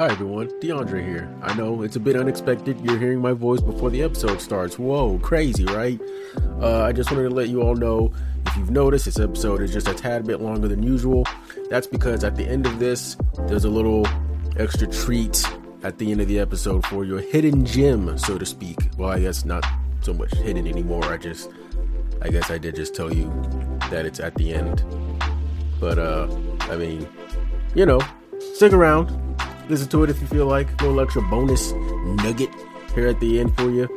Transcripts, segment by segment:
Hi everyone, DeAndre here. I know it's a bit unexpected. You're hearing my voice before the episode starts. Whoa, crazy, right? Uh, I just wanted to let you all know if you've noticed, this episode is just a tad bit longer than usual. That's because at the end of this, there's a little extra treat at the end of the episode for your hidden gem, so to speak. Well, I guess not so much hidden anymore. I just, I guess I did just tell you that it's at the end. But, uh, I mean, you know, stick around listen to it if you feel like. A little extra bonus nugget here at the end for you.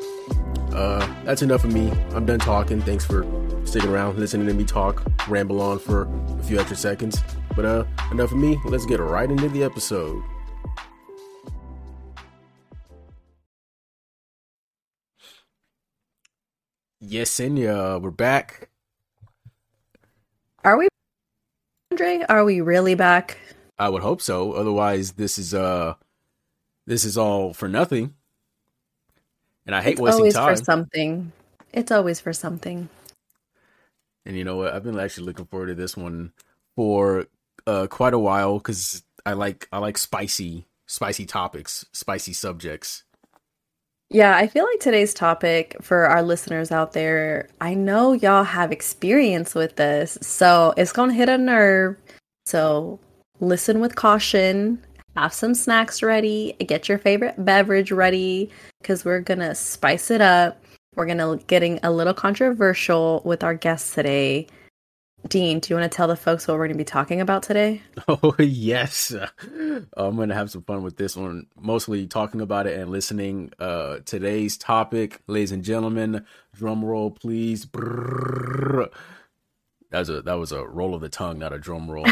Uh, that's enough of me. I'm done talking. Thanks for sticking around, listening to me talk, ramble on for a few extra seconds. But uh, enough of me. Let's get right into the episode. Yes, yeah, we're back. Are we, Andre? Are we really back? I would hope so. Otherwise, this is uh, this is all for nothing. And I hate it's wasting always time. for something. It's always for something. And you know what? I've been actually looking forward to this one for uh quite a while because I like I like spicy spicy topics, spicy subjects. Yeah, I feel like today's topic for our listeners out there, I know y'all have experience with this, so it's gonna hit a nerve. So listen with caution, have some snacks ready, get your favorite beverage ready, because we're gonna spice it up. We're gonna getting a little controversial with our guests today. Dean, do you want to tell the folks what we're going to be talking about today? Oh yes, I'm gonna have some fun with this one. Mostly talking about it and listening. Uh, today's topic, ladies and gentlemen, drum roll, please. Brrr. That was a that was a roll of the tongue, not a drum roll.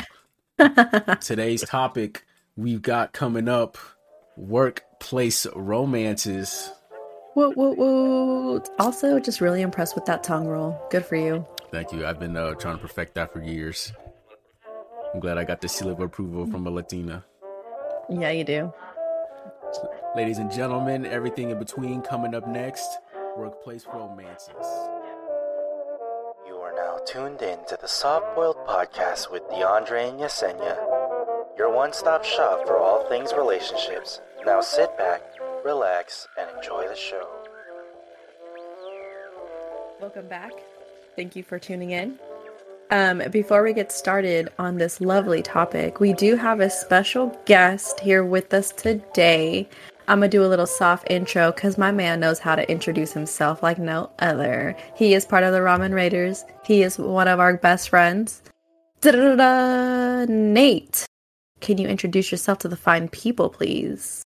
Today's topic we've got coming up workplace romances. Whoa, whoa, whoa. Also, just really impressed with that tongue roll. Good for you. Thank you. I've been uh, trying to perfect that for years. I'm glad I got the seal of approval from a Latina. Yeah, you do. Ladies and gentlemen, everything in between coming up next workplace romances. Tuned in to the Soft Boiled Podcast with DeAndre and Yesenia, your one stop shop for all things relationships. Now sit back, relax, and enjoy the show. Welcome back. Thank you for tuning in. Um, before we get started on this lovely topic, we do have a special guest here with us today. I'm gonna do a little soft intro because my man knows how to introduce himself like no other. He is part of the Ramen Raiders. He is one of our best friends. Da-da-da-da. Nate, can you introduce yourself to the fine people, please?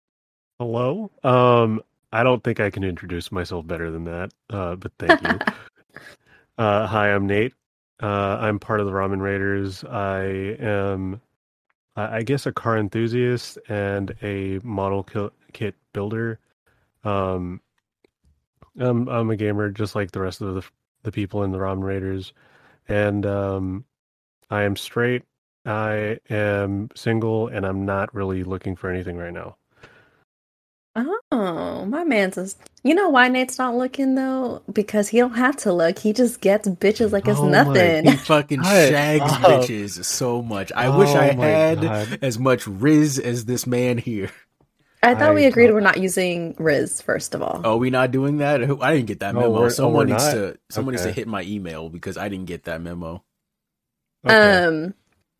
Hello. Um, I don't think I can introduce myself better than that. Uh, but thank you. uh, hi, I'm Nate. Uh, I'm part of the Ramen Raiders. I am, I guess, a car enthusiast and a model ki- kit builder. Um, I'm I'm a gamer just like the rest of the the people in the Ramen Raiders, and um, I am straight. I am single, and I'm not really looking for anything right now. Oh, my man's just. You know why Nate's not looking though? Because he don't have to look. He just gets bitches like it's Oh my nothing. He fucking Shut shags up. bitches so much. I wish I Oh had God. as much riz as this man here. I thought I we agreed we're not using Riz first of all. Oh, we not doing that? I didn't get that memo. we're- oh, someone we're needs not? to someone needs to hit my email because I didn't get that memo. Okay. Um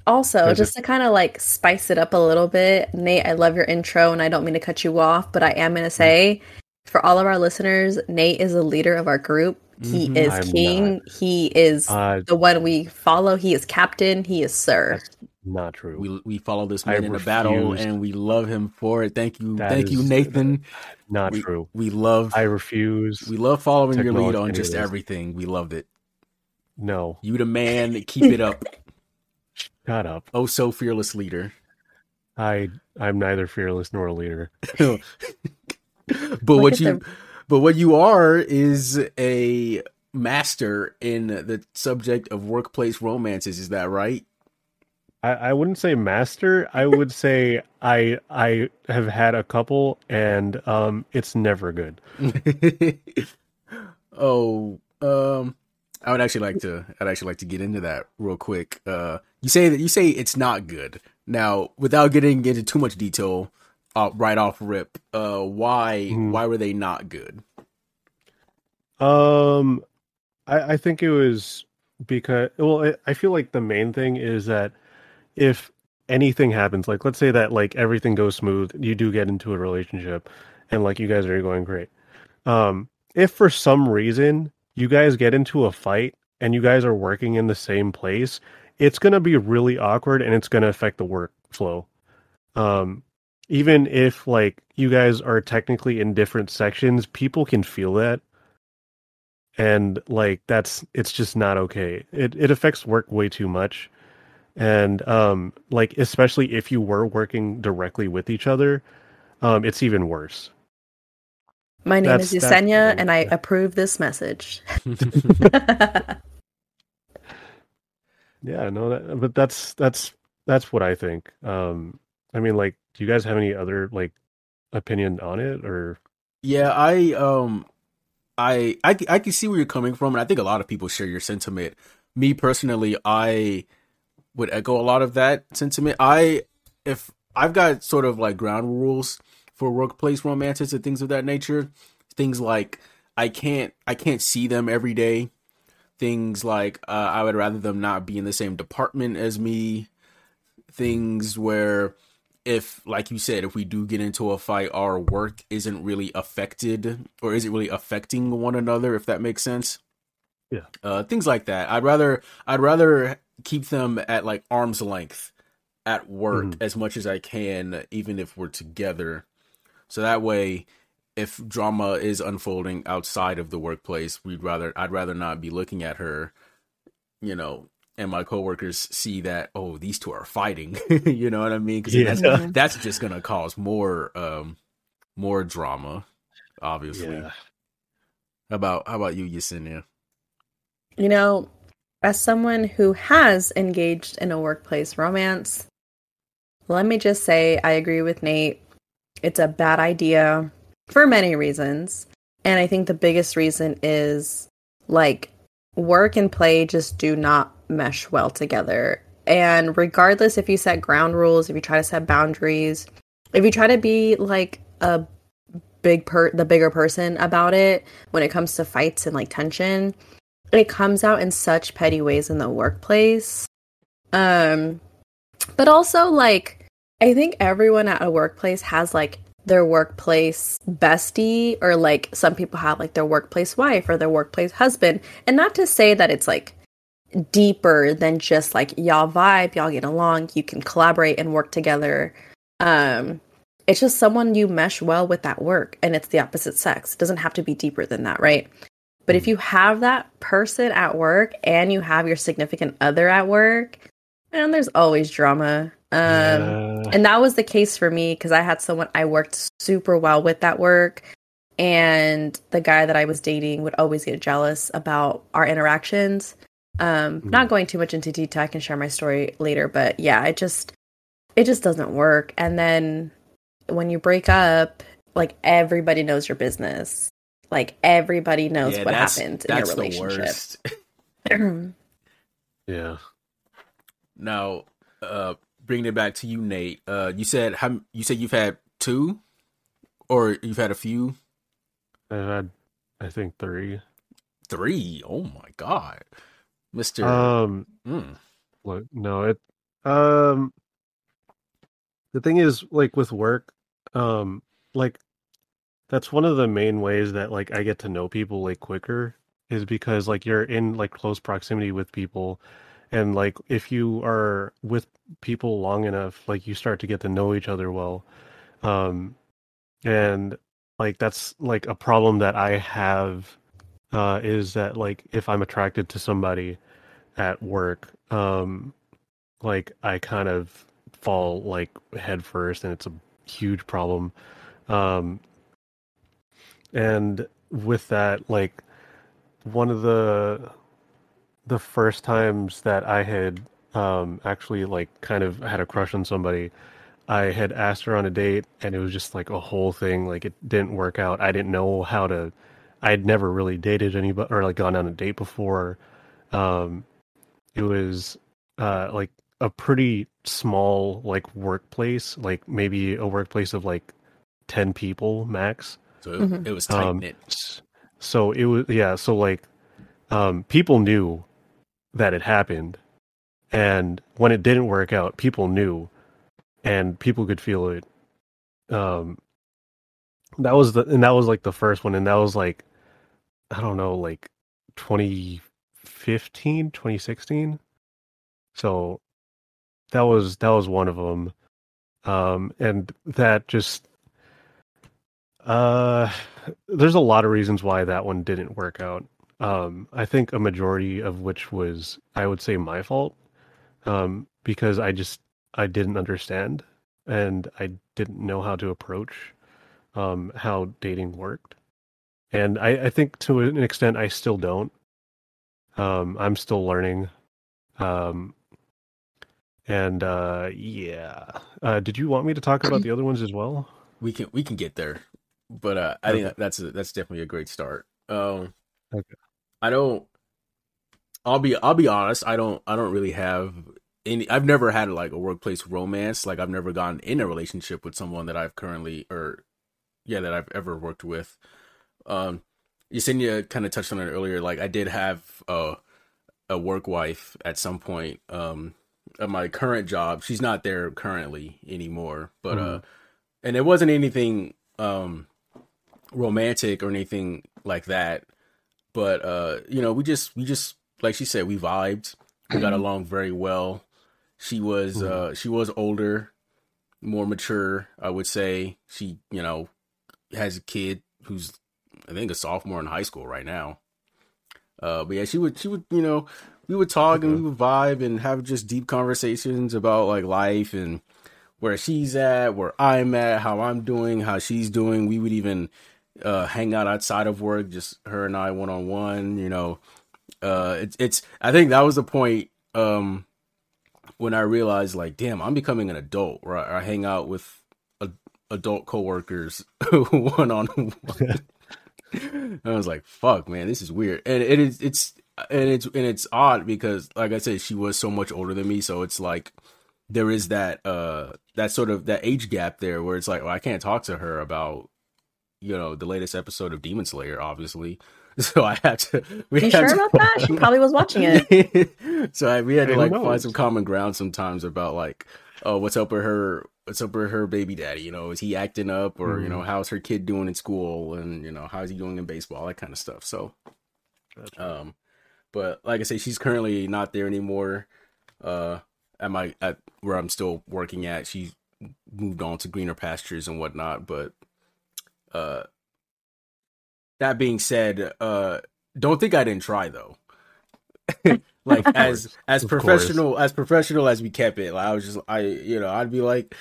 also, Does just to kind of like spice it up a little bit, Nate, I love your intro and I don't mean to cut you off, but I am going to say for all of our listeners, Nate is the leader of our group. He Mhm. is I'm king. He is Uh, the one we follow. He is captain. He is sir. That's not true. We we follow this I man in a battle and we love him for it. Thank you, That thank you, is- Nathan. Uh, not we, true. We love I refuse. we love following your lead on just everything. We loved it. no, You the man. Keep it up. shut up. Oh, so fearless leader. I I'm neither fearless nor a leader. but Look what you the- but what you are is a master in the subject of workplace romances is that right I, I wouldn't say master. I would say I I have had a couple and um it's never good. oh um i would actually like to i'd actually like to get into that real quick uh you say that you say it's not good now without getting into too much detail uh, right off rip. Uh, why Mhm. why were they not good? Um, I, I think it was because well, I, I feel like the main thing is that if anything happens, like let's say that like everything goes smooth, you do get into a relationship, and like you guys are going great. Um, if for some reason you guys get into a fight and you guys are working in the same place, it's gonna be really awkward and it's gonna affect the workflow. Um, even if like you guys are technically in different sections, people can feel that and like that's it's just not okay it it affects work way too much and um like especially if you were working directly with each other um it's even worse My name That's- is that's Yesenia, and I approve this message. yeah no that, but that's that's that's what i think um i mean like do you guys have any other like opinion on it or Yeah, I um I I I can see where you're coming from and I think a lot of people share your sentiment. Me personally, I would echo a lot of that sentiment. I if I've got sort of like ground rules for workplace romances and things of that nature. Things like I can't I can't see them every day. Things like uh, I would rather them not be in the same department as me. Things where if like you said if we do get into a fight our work isn't really affected or isn't really affecting one another if that makes sense Yeah. uh things like that i'd rather i'd rather keep them at like arm's length at work Mhm. as much as i can even if we're together. So that way if drama is unfolding outside of the workplace we'd rather i'd rather not be looking at her you know and my coworkers see that oh these two are fighting. You know what i mean? Because Yeah. that's, that's just gonna cause more um more drama obviously. Yeah. How about how about you yesenia? You know, as someone who has engaged in a workplace romance, let me just say I agree with Nate. It's a bad idea for many reasons. And I think the biggest reason is like work and play just do not mesh well together. And regardless if you set ground rules, if you try to set boundaries, if you try to be like a big per the bigger person about it when it comes to fights and like tension, it comes out in such petty ways in the workplace. Um but also like I think everyone at a workplace has like their workplace bestie or like some people have like their workplace wife or their workplace husband. And not to say that it's like deeper than just like y'all vibe, y'all get along, you can collaborate and work together. Um it's just someone you mesh well with at work and it's the opposite sex. It doesn't have to be deeper than that, right? But if you have that person at work and you have your significant other at work, and there's always drama. Um Yeah. and that was the case for me because I had someone I worked super well with at work. And the guy that I was dating would always get jealous about our interactions. Um, not Mhm. going too much into detail, I can share my story later, but yeah, it just it just doesn't work. And then when you break up, like everybody knows your business. Like everybody knows Yeah, what that's- happened in that's your the relationship. worst. Yeah. Now uh bringing it back to you nate uh you said how you said you've had two? Or you've had a few? I've had i think three. Three? Oh my god. Mr um Mm. Look, no, it um the thing is like with work, um like that's one of the main ways that like I get to know people like quicker is because like you're in like close proximity with people and like if you are with people long enough like you start to get to know each other well. Um and like that's like a problem that I have uh is that like if I'm attracted to somebody at work um like i kind of fall like head first and it's a huge problem um and with that like one of the the first times that i had um actually like kind of had a crush on somebody i had asked her on a date and it was just like a whole thing. Like it didn't work out. I didn't know how to i'd never really dated anybody or like gone on a date before. Um it was uh like a pretty small like workplace, like maybe a workplace of like ten people max. So it, Mhm. it was tight Um, knit. s- so it was yeah. So like, um, people knew that it happened, and when it didn't work out, people knew, and people could feel it. Um, that was the and that was like the first one, and that was like, I don't know, like 2015, 2016. So that was that was one of them, um, and that just uh, there's a lot of reasons why that one didn't work out. Um, I think a majority of which was, I would say, my fault, um, because I just I didn't understand and I didn't know how to approach um, how dating worked, and I, I think to an extent I still don't. Um, I'm still learning, um, and uh, yeah. Uh, did you want me to talk about the other ones as well? We can we can get there, but uh, I think that's a, that's definitely a great start. Um, Okay. I don't. I'll be I'll be honest. I don't I don't really have any. I've never had like a workplace romance. Like I've never gotten in a relationship with someone that I've currently or yeah that I've ever worked with. Um, Yesenia kind of touched on it earlier. Like I did have a a work wife at some point. Um, at my current job, she's not there currently anymore. But uh, and it wasn't anything um romantic or anything like that. But uh, you know, we just we just like she said, we vibed. We got along very well. She was uh she was older, more mature, I would say. She, you know, has a kid who's I think a sophomore in high school right now. Uh but yeah, she would she would, you know, we would talk and we would vibe and have just deep conversations about like life and where she's at, where I'm at, how I'm doing, how she's doing. We would even uh hang out outside of work, just her and I one on one, you know. Uh it's it's I think that was the point um when I realized like, damn, I'm becoming an adult, right? I hang out with a, adult coworkers one on one. I was like, fuck, man, this is weird. And it is it's and it's and it's odd because like I said, she was so much older than me, so it's like there is that uh that sort of that age gap there where it's like, well, I can't talk to her about you know the latest episode of Demon Slayer, obviously. So I had to. We You had sure to- about that? She probably was watching it. so I, we had to like find some common ground sometimes about like, oh, what's up with her? What's up with her baby daddy? You know, is he acting up, or you Mhm. know, how's her kid doing in school, and you know, how's he doing in baseball, that kind of stuff. So, um, but like I say, she's currently not there anymore. Uh, at my at where I'm still working at, she moved on to greener pastures and whatnot. But, uh, that being said, uh, don't think I didn't try though. like as as Of course. professional as professional as we kept it, like, I was just I you know I'd be like.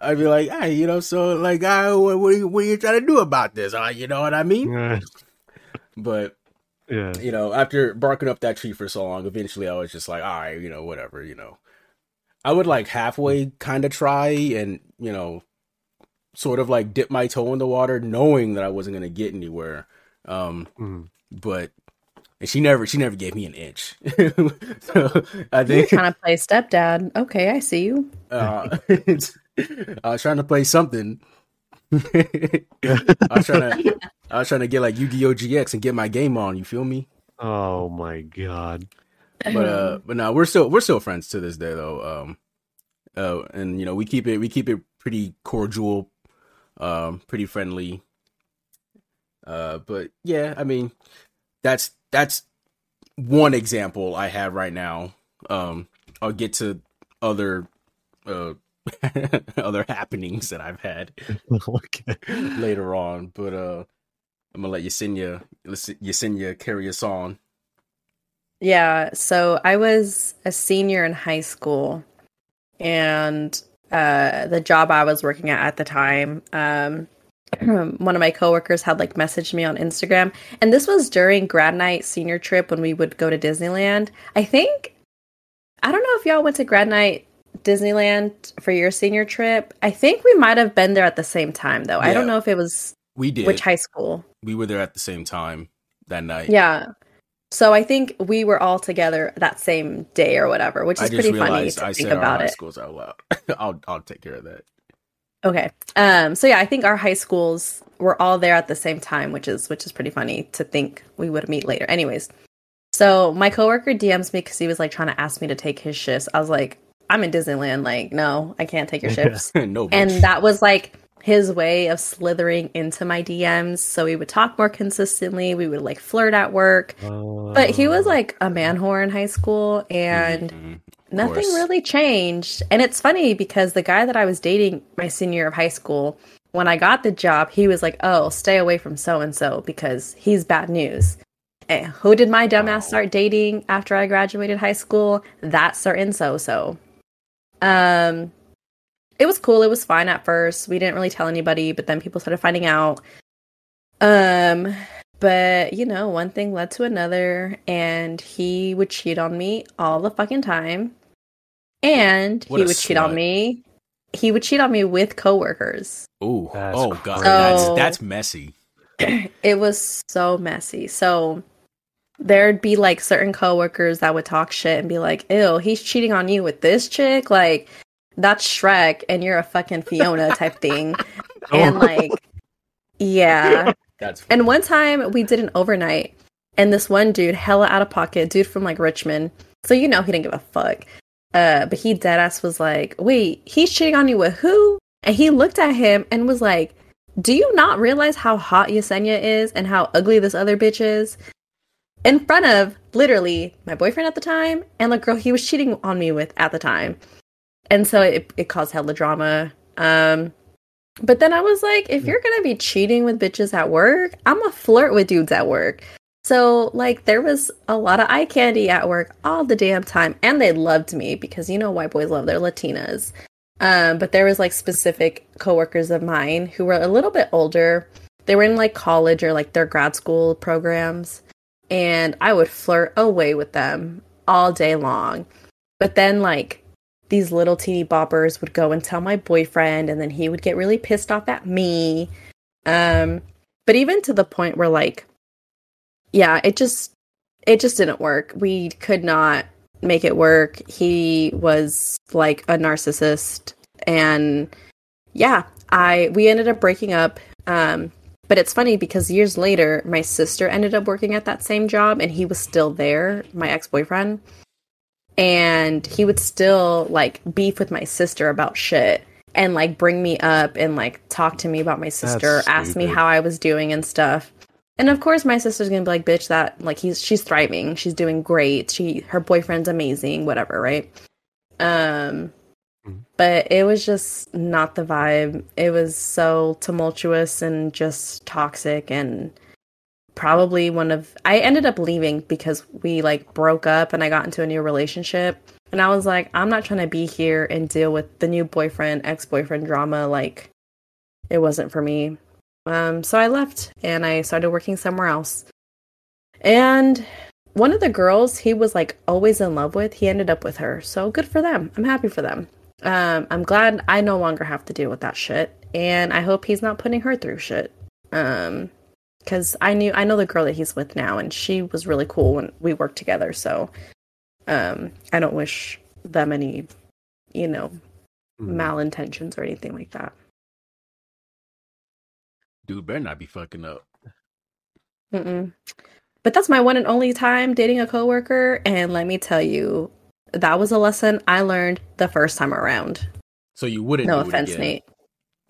I'd be like, hey, you know, so like, uh, what, what, are you, what are you trying to do about this? Uh, you know what I mean? Yeah, But yeah. you know, after barking up that tree for so long, eventually I was just like, all right, you know, whatever, you know. I would like halfway kind of try and, you know, sort of like dip my toe in the water, knowing that I wasn't going to get anywhere. Um, Mhm. but and she never, she never gave me an inch. so I You're think trying to play stepdad. Okay, I see you. uh, I was trying to play something. I was trying to, I was trying to get like Yu-Gi-Oh GX and get my game on. You feel me? Oh my god. but uh but now we're still we're still friends to this day though um uh and you know we keep it we keep it pretty cordial um pretty friendly. Uh but yeah i mean that's that's one example i have right now. Um i'll get to other uh other happenings that i've had okay. later on but uh i'm gonna let yesenia yesenia carry us on. Yeah, so I was a senior in high school, and uh, the job I was working at at the time, um, one of my coworkers had like messaged me on Instagram, and this was during grad night senior trip when we would go to Disneyland. I think I don't know if y'all went to grad night Disneyland for your senior trip. I think we might have been there at the same time though. I don't know if it was we did which high school. we were there at the same time that night Yeah. So I think we were all together that same day or whatever, which is pretty funny to I think about high it. schools out loud. I'll I'll take care of that. Okay. Um so yeah, I think our high schools were all there at the same time, which is which is pretty funny to think we would meet later. Anyways. So my coworker DMs me because he was like trying to ask me to take his shifts. I was like, I'm in Disneyland, like, no, I can't take your shifts. no, and that was like his way of slithering into my DMs. So we would talk more consistently. We would like flirt at work. But he was Uh, like a man whore in high school and Mhm, nothing course. really changed. And it's funny because the guy that I was dating my senior year of high school, when I got the job, he was like, "Oh, stay away from so and so because he's bad news." And who did my dumbass Wow. start dating after I graduated high school? That certain so so. Um, it was cool. It was fine at first. We didn't really tell anybody, but then people started finding out. Um, but you know, one thing led to another, and he would cheat on me all the fucking time. And What he a would cheat on me. He would cheat on me with coworkers. Ooh, That's oh god, crazy. that's that's messy. it was so messy. So there'd be like certain coworkers that would talk shit and be like, "Ew, he's cheating on you with this chick." Like that's Shrek, and you're a fucking Fiona type thing. And like, yeah. That's And one time we did an overnight, and this one dude, hella out of pocket, dude from like Richmond. So you know he didn't give a fuck. Uh, but he deadass was like, "Wait, he's cheating on you with who?" And he looked at him and was like, "Do you not realize how hot Yesenia is and how ugly this other bitch is?" In front of literally my boyfriend at the time and the girl he was cheating on me with at the time. And so it, it caused hella drama. Um, but then I was like, if you're gonna be cheating with bitches at work, I'm a flirt with dudes at work. So like there was a lot of eye candy at work all the damn time, and they loved me because you know white boys love their Latinas. Um, but there was like specific coworkers of mine who were a little bit older. They were in like college or like their grad school programs, and I would flirt away with them all day long. But then like these little teeny boppers would go and tell my boyfriend and then he would get really pissed off at me. Um but even to the point where like yeah it just it just didn't work. We could not make it work. He was like a narcissist. And yeah i we ended up breaking up. Um but it's funny because years later my sister ended up working at that same job and he was still there my ex-boyfriend and he would still like beef with my sister about shit and like bring me up and like talk to me about my sister ask me how i was doing and stuff. And of course my sister's gonna be like bitch that like he's she's thriving. She's doing great. She her boyfriend's amazing whatever right? Um Mhm. but it was just not the vibe. It was so tumultuous and just toxic and probably one of I ended up leaving because we like broke up and I got into a new relationship. And I was like I'm not trying to be here and deal with the new boyfriend ex-boyfriend drama. Like it wasn't for me. Um so I left and I started working somewhere else. And one of the girls he was like always in love with he ended up with her. So good for them. I'm happy for them. Um I'm glad I no longer have to deal with that shit. And I hope he's not putting her through shit. Um because I knew I know the girl that he's with now, and she was really cool when we worked together. So, um, I don't wish them any, you know, Mm. malintentions or anything like that. Dude better not be fucking up. Mm-mm. But that's my one and only time dating a coworker, and let me tell you, that was a lesson I learned the first time around. So you wouldn't. No do it offense. Nate.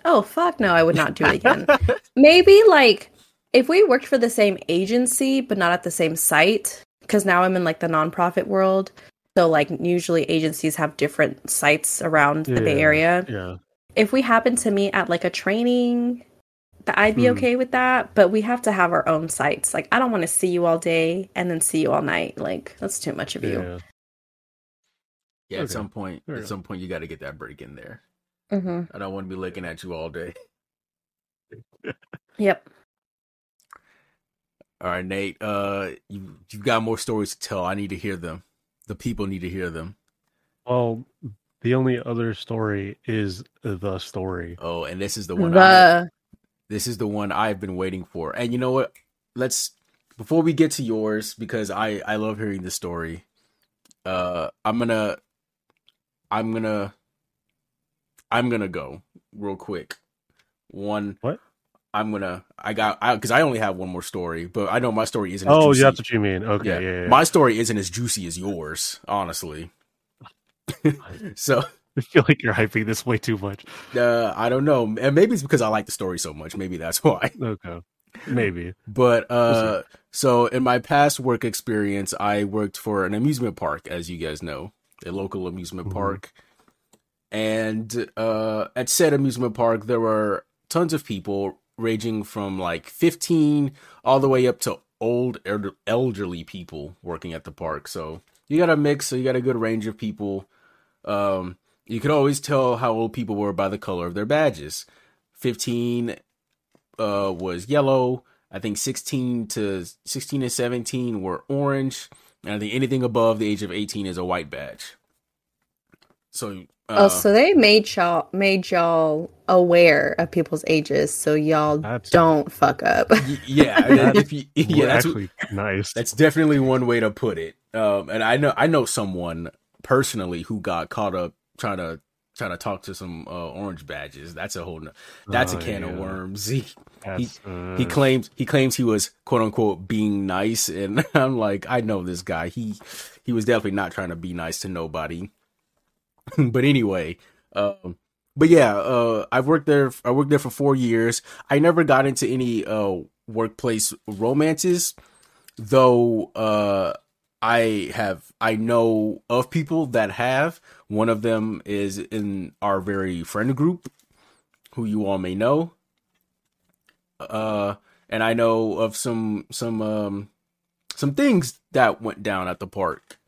Oh fuck no, I would not do it again. Maybe like if we worked for the same agency but not at the same site, because now I'm in like the nonprofit world. So like usually agencies have different sites around the Bay Area. Yeah. If we happen to meet at like a training, that I'd be Hmm. okay with that. But we have to have our own sites. Like I don't want to see you all day and then see you all night. Like that's too much of you. Yeah. Yeah, at some point, Fair at enough. some point, you got to get that break in there. Mm-hmm. I don't want to be looking at you all day. Yep. All right, Nate. Uh, you you've got more stories to tell. I need to hear them. The people need to hear them. Well, the only other story is the story. Oh, and this is the one. I, The this is the one I've been waiting for. And you know what? Let's before we get to yours, because I I love hearing the story. Uh, I'm gonna, I'm gonna, I'm gonna go real quick. One. What? I'm gonna. I got. I because I only have one more story, but I know my story isn't. as Oh, juicy. that's what you mean. Okay, yeah, yeah. yeah. My story isn't as juicy as yours, honestly. so I feel like you're hyping this way too much. uh, I don't know, and maybe it's because I like the story so much. Maybe that's why. Okay, maybe. But uh, so in my past work experience, I worked for an amusement park, as you guys know, a local amusement Mhm. park. And uh, at said amusement park, there were tons of people, ranging from like 15 all the way up to old elderly people working at the park. So you got a mix, so you got a good range of people. Um, you could always tell how old people were by the color of their badges. 15 uh, was yellow. I think 16 to 16 and 17 were orange, and I think anything above the age of 18 is a white badge. So, oh, so they made y'all made y'all aware of people's ages, so y'all That's- don't fuck up. y- yeah, and if you, yeah, Yeah, that's actually nice. that's definitely one way to put it. Um, and I know I know someone personally who got caught up trying to trying to talk to some uh, orange badges. That's a whole no- that's Oh, a can of worms. He, That's, uh, he claims he claims he was quote unquote being nice, and I'm like, I know this guy. He he was definitely not trying to be nice to nobody. but anyway, um, but yeah, uh, I've worked there. I worked there for four years. I never got into any uh workplace romances, though. Uh, I have I know of people that have. One of them is in our very friend group, who you all may know uh and I know of some some um some things that went down at the park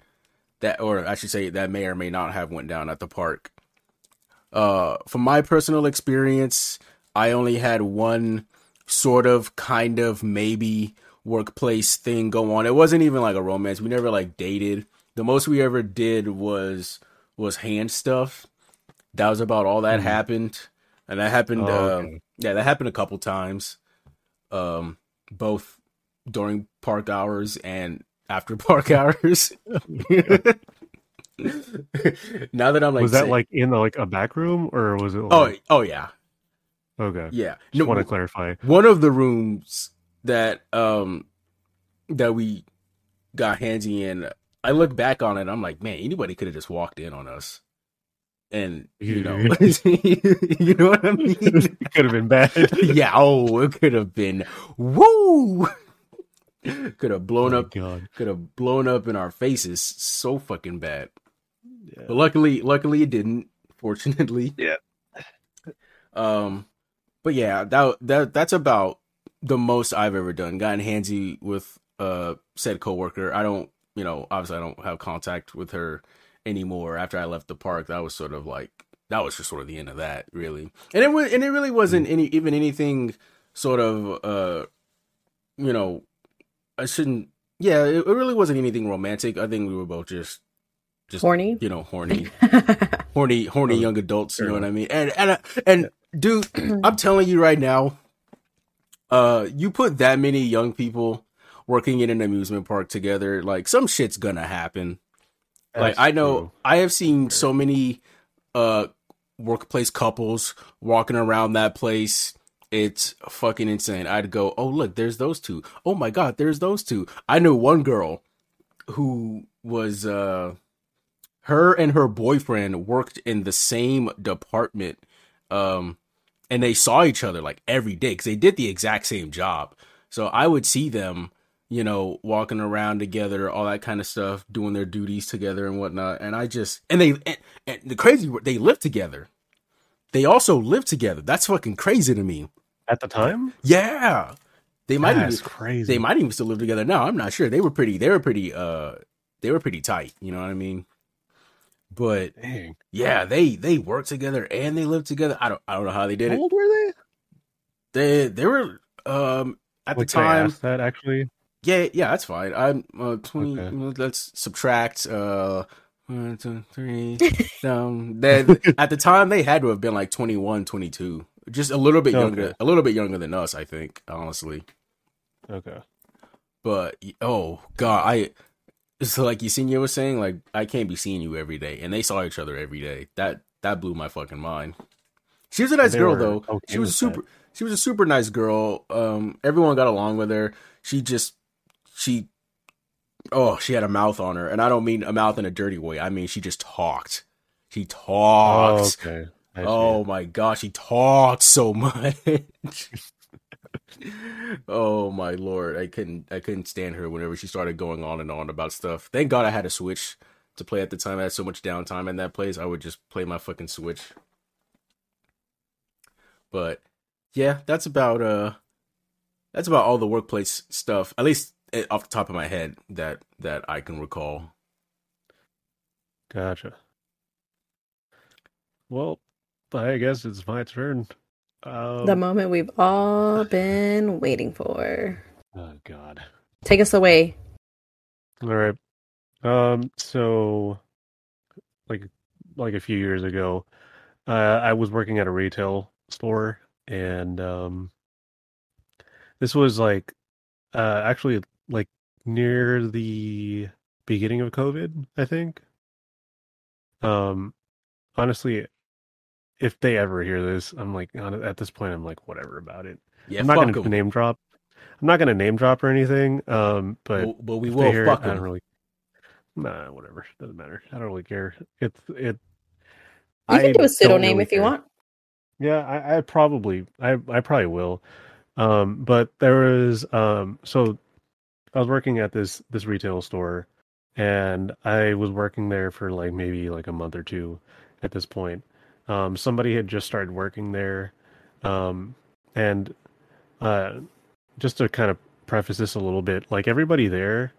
that or I should say that may or may not have went down at the park. Uh from my personal experience, I only had one sort of kind of maybe workplace thing go on. It wasn't even like a romance. We never like dated. The most we ever did was was hand stuff. That was about all that Mhm. happened. And that happened Oh, um, okay. yeah, that happened a couple times. Um both during park hours and after park hours. now that I'm like was that saying- like in the, like a back room or was it? Oh, Like, oh yeah. okay. Yeah. Just No, want to clarify. one of the rooms that um that we got handsy in i look back on it i'm like man anybody could have just walked in on us and you know you know what i mean it could have been bad. yeah oh it could have been woo could have blown Oh, up could have blown up in our faces so fucking bad. Yeah. but luckily luckily it didn't fortunately. Yeah. um but yeah that that that's about the most i've ever done. Gotten handsy with uh said coworker. I don't you know obviously i don't have contact with her anymore. After i left the park that was sort of like that was just sort of the end of that really. And it was and it really wasn't any even anything sort of uh you know i shouldn't yeah it, it really wasn't anything romantic. I think we were both just just Horny. you know horny. Horny horny young adults you know what i mean? And and and dude i'm telling you right now uh you put that many young people working in an amusement park together like some shit's gonna happen. Like i know true. i have seen so many uh workplace couples walking around that place it's fucking insane. I'd go oh look there's those two. Oh my god there's those two. I knew one girl who was uh her and her boyfriend worked in the same department um and they saw each other like every day because they did the exact same job. So i would see them you know walking around together all that kind of stuff doing their duties together and whatnot. And i just and they and, and the crazy they live together. They also live together. That's fucking crazy to me At the time, yeah they might that's even crazy. they might even still live together now. I'm not sure. They were pretty. They were pretty. Uh, they were pretty tight. You know what I mean? But Dang. yeah, they they worked together and they lived together. I don't I don't know how they did How it. old were they? They they were um at the time. that actually. Yeah, yeah, that's fine. I'm uh, twenty. Okay. Let's subtract. Uh, one, two, three. um, then at the time they had to have been like 21, 22. Just a little bit Okay. younger, a little bit younger than us, I think. Honestly, Okay. but oh god, I so like Yesenia was saying, like I can't be seeing you every day, and they saw each other every day. That that blew my fucking mind. She was a nice They girl though. okay she was super. She was a super nice girl. Um, everyone got along with her. She just she oh she had a mouth on her, and I don't mean a mouth in a dirty way. I mean she just talked. She Oh, talked. okay. I. Oh my gosh, he talked so much. oh my lord, I couldn't I couldn't stand her whenever she started going on and on about stuff. Thank God I had a Switch to play at the time. I had so much downtime in that place. I would just play my fucking Switch. But yeah, that's about uh that's about all the workplace stuff. At least eh, off the top of my head that that I can recall. Gotcha. Well, I guess it's my turn. Um, the moment we've all been waiting for. oh God. Take us away. All right. Um. So, like, like a few years ago, uh, I was working at a retail store, and um, this was like, uh, actually like near the beginning of COVID, I think. Um, honestly, if they ever hear this, I'm like, at this point, I'm like, whatever about it. Yeah, I'm not fuck gonna 'em. name drop. I'm not gonna name drop or anything. Um, but but, but we will they hear it, I don't really. Nah, whatever. Doesn't matter. I don't really care. It's it. You can I do a don't pseudonym really if you care. want. Yeah, I, I probably, I, I probably will. Um, but there was, um, so I was working at this this retail store, and I was working there for like maybe like a month or two at this point. Um, somebody had just started working there, um, and uh, just to kind of preface this a little bit, like everybody there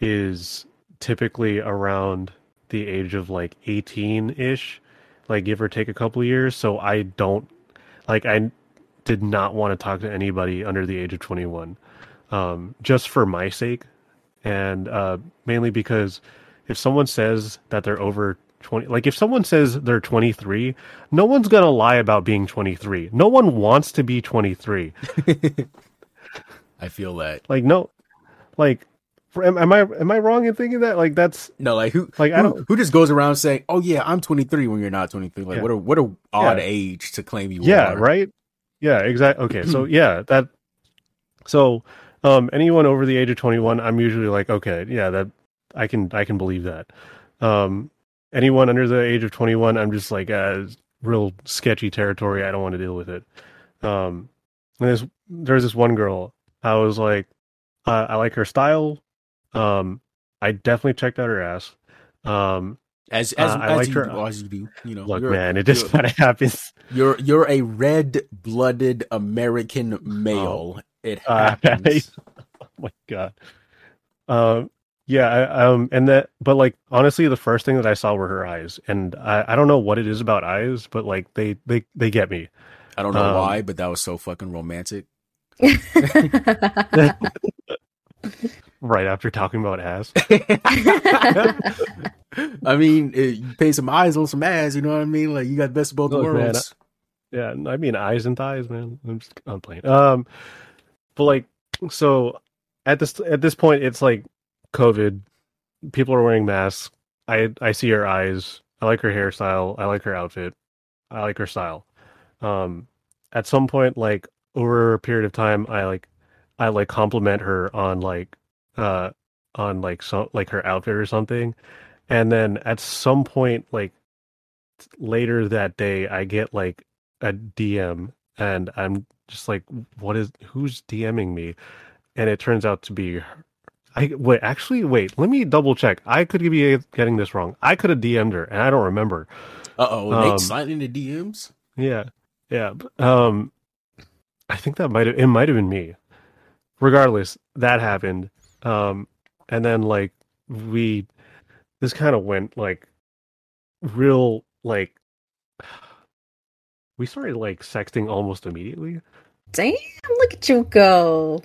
is typically around the age of like 18 ish, like give or take a couple years. So I don't like I did not want to talk to anybody under the age of 21, um, just for my sake, and uh, mainly because if someone says that they're over 20, like if someone says they're 23, no one's gonna lie about being 23. No one wants to be 23. I feel that. Like no, like am, am I am I wrong in thinking that? Like that's No, like who Like, I who, don't- who just goes around saying, "Oh yeah, I'm 23" when you're not 23. Like Yeah. what a what a odd Yeah. age to claim you yeah are. right yeah exactly okay so yeah that so um anyone over the age of 21 i'm usually like okay yeah that i can i can believe that um anyone under the age of 21 i'm just like uh real sketchy territory i don't want to deal with it um and there's there's this one girl i was like uh, i like her style um i definitely checked out her ass um As as, Uh, I as liked you her- do, as you do, you know. look man it just kind of happens you're you're a red-blooded American male. It Uh, happens. oh my god. Um yeah, I, um and that but like honestly the first thing that I saw were her eyes and I, I don't know what it is about eyes but like they they they get me. I don't know Um, why, but that was so fucking romantic. Right after talking about ass. I mean, eh, you pay some eyes on some ass. You know what I mean? Like you got the best of both Look, man, worlds. Yeah, I mean eyes and thighs, man. I'm just I'm playing. Um but like so at this at this point it's like COVID. People are wearing masks. I I see her eyes. I like her hairstyle. I like her outfit. I like her style. Um at some point like over a period of time I like I like compliment her on like uh on like so like her outfit or something. And then at some point like later that day I get like a DM and I'm just like what is who's DMing me? And it turns out to be. I wait actually wait, let me double check. I could be getting this wrong. I could have DM'd her and I don't remember. Uh oh, Um, Nate sliding the DMs. Yeah. Yeah. Um I think that might have it might have been me. Regardless, that happened. Um and then like we this kind of went like real like we started like sexting almost immediately. Damn, look at you go.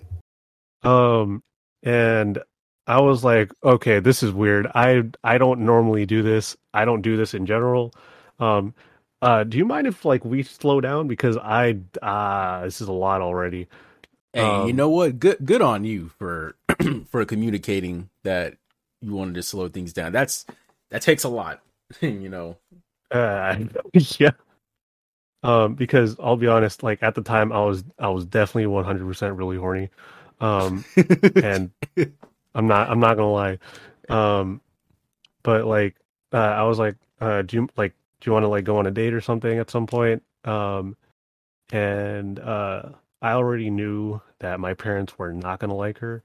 Um and I was like, okay, this is weird. I I don't normally do this. I don't do this in general. Um uh do you mind if like we slow down because I ah this is a lot already. Hey, you Um, know what? Good good on you for for communicating that you wanted to slow things down. That's that takes a lot, you know. Uh, yeah. Um, because I'll be honest, like at the time, I was I was definitely one hundred percent really horny, um, and I'm not I'm not gonna lie, um, but like uh, I was like, uh, do you like do you want to like go on a date or something at some point? Um, and uh, I already knew that my parents were not gonna like her,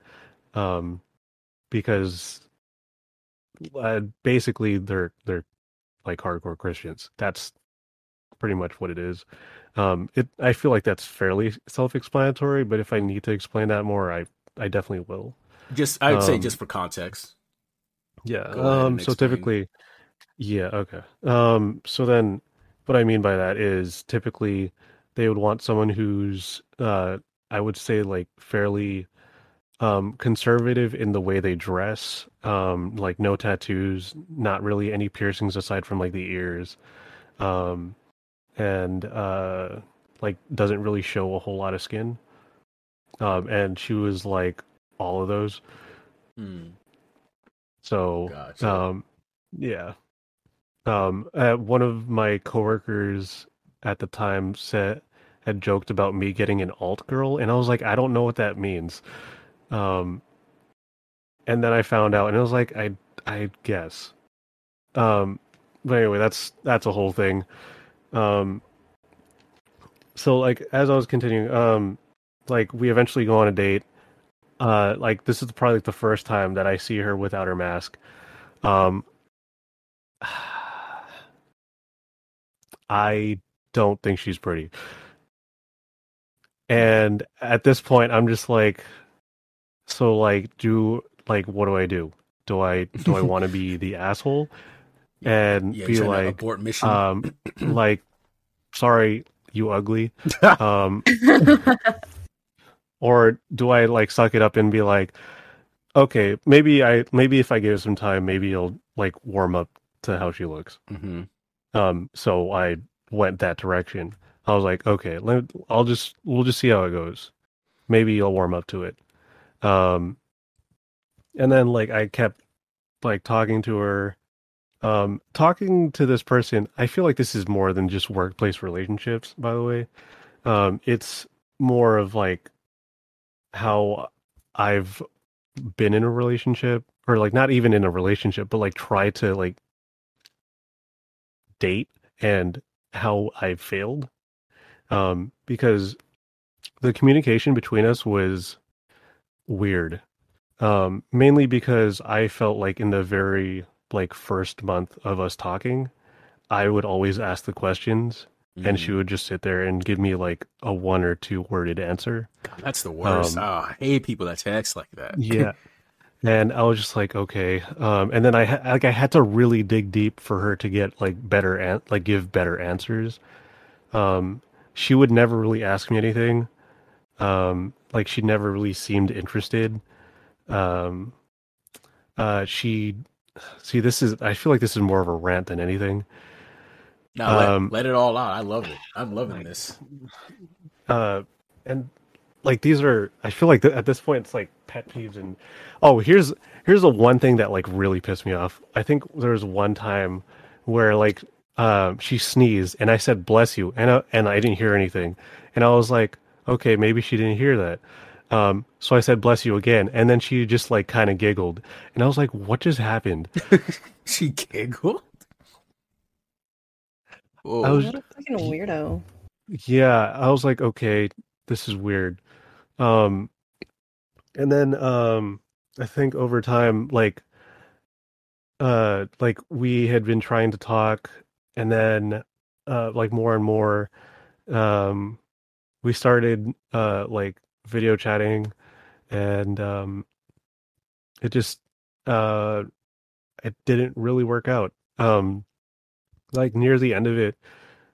um, because uh, basically they're they're like hardcore Christians. That's pretty much what it is. Um, it I feel like that's fairly self-explanatory, but if I need to explain that more, I I definitely will. Just I would say Um, just for context. Yeah. Um. So typically, yeah. Okay. Um. So then, what I mean by that is typically they would want someone who's uh I would say like fairly um conservative in the way they dress um like no tattoos not really any piercings aside from like the ears um and uh like doesn't really show a whole lot of skin. Um and she was like all of those. Hmm. so Gotcha. um yeah. Um uh, one of my coworkers at the time said had joked about me getting an alt girl and I was like I don't know what that means. Um and then I found out and it was like I I guess. Um but anyway that's that's a whole thing um so like as I was continuing um like we eventually go on a date. Uh like this is probably like the first time that I see her without her mask. Um I don't think she's pretty. And at this point I'm just like so like do like what do I do? Do I do I want to be the asshole and Yeah, be like abort mission. um like sorry you ugly um or do I like suck it up and be like, okay, maybe I maybe if I give it some time, maybe you'll like warm up to how she looks. hmm Um, so I went that direction. I was like, okay, let I'll just we'll just see how it goes. Maybe you'll warm up to it. Um, and then like I kept like talking to her, um, talking to this person. I feel like this is more than just workplace relationships. By the way, um, it's more of like how I've been in a relationship or like not even in a relationship, but like try to like date and how I failed. Um, because the communication between us was weird. Um, mainly because I felt like in the very like first month of us talking, I would always ask the questions and she would just sit there and give me like a one or two worded answer. God, that's the worst. um, Ah, I hate people that text like that. Yeah. and I was just like, okay. Um, and then I ha- like I had to really dig deep for her to get like better an- like give better answers. Um, she would never really ask me anything. Um, like she never really seemed interested. Um, uh, she see this is I feel like this is more of a rant than anything. No, let, Um, let it all out. I love it. I'm loving this. uh and like these are i feel like th- at this point it's like pet peeves and oh here's here's the one thing that like really pissed me off i think there was one time where like um she sneezed and i said bless you and I, and i didn't hear anything and i was like okay maybe she didn't hear that um so i said bless you again and then she just like kind of giggled and i was like what just happened She giggled. Whoa. I was- what a fucking weirdo. yeah i was like okay this is weird um and then um i think over time like uh like we had been trying to talk and then uh like more and more um we started uh like video chatting and um it just uh it didn't really work out. Um like near the end of it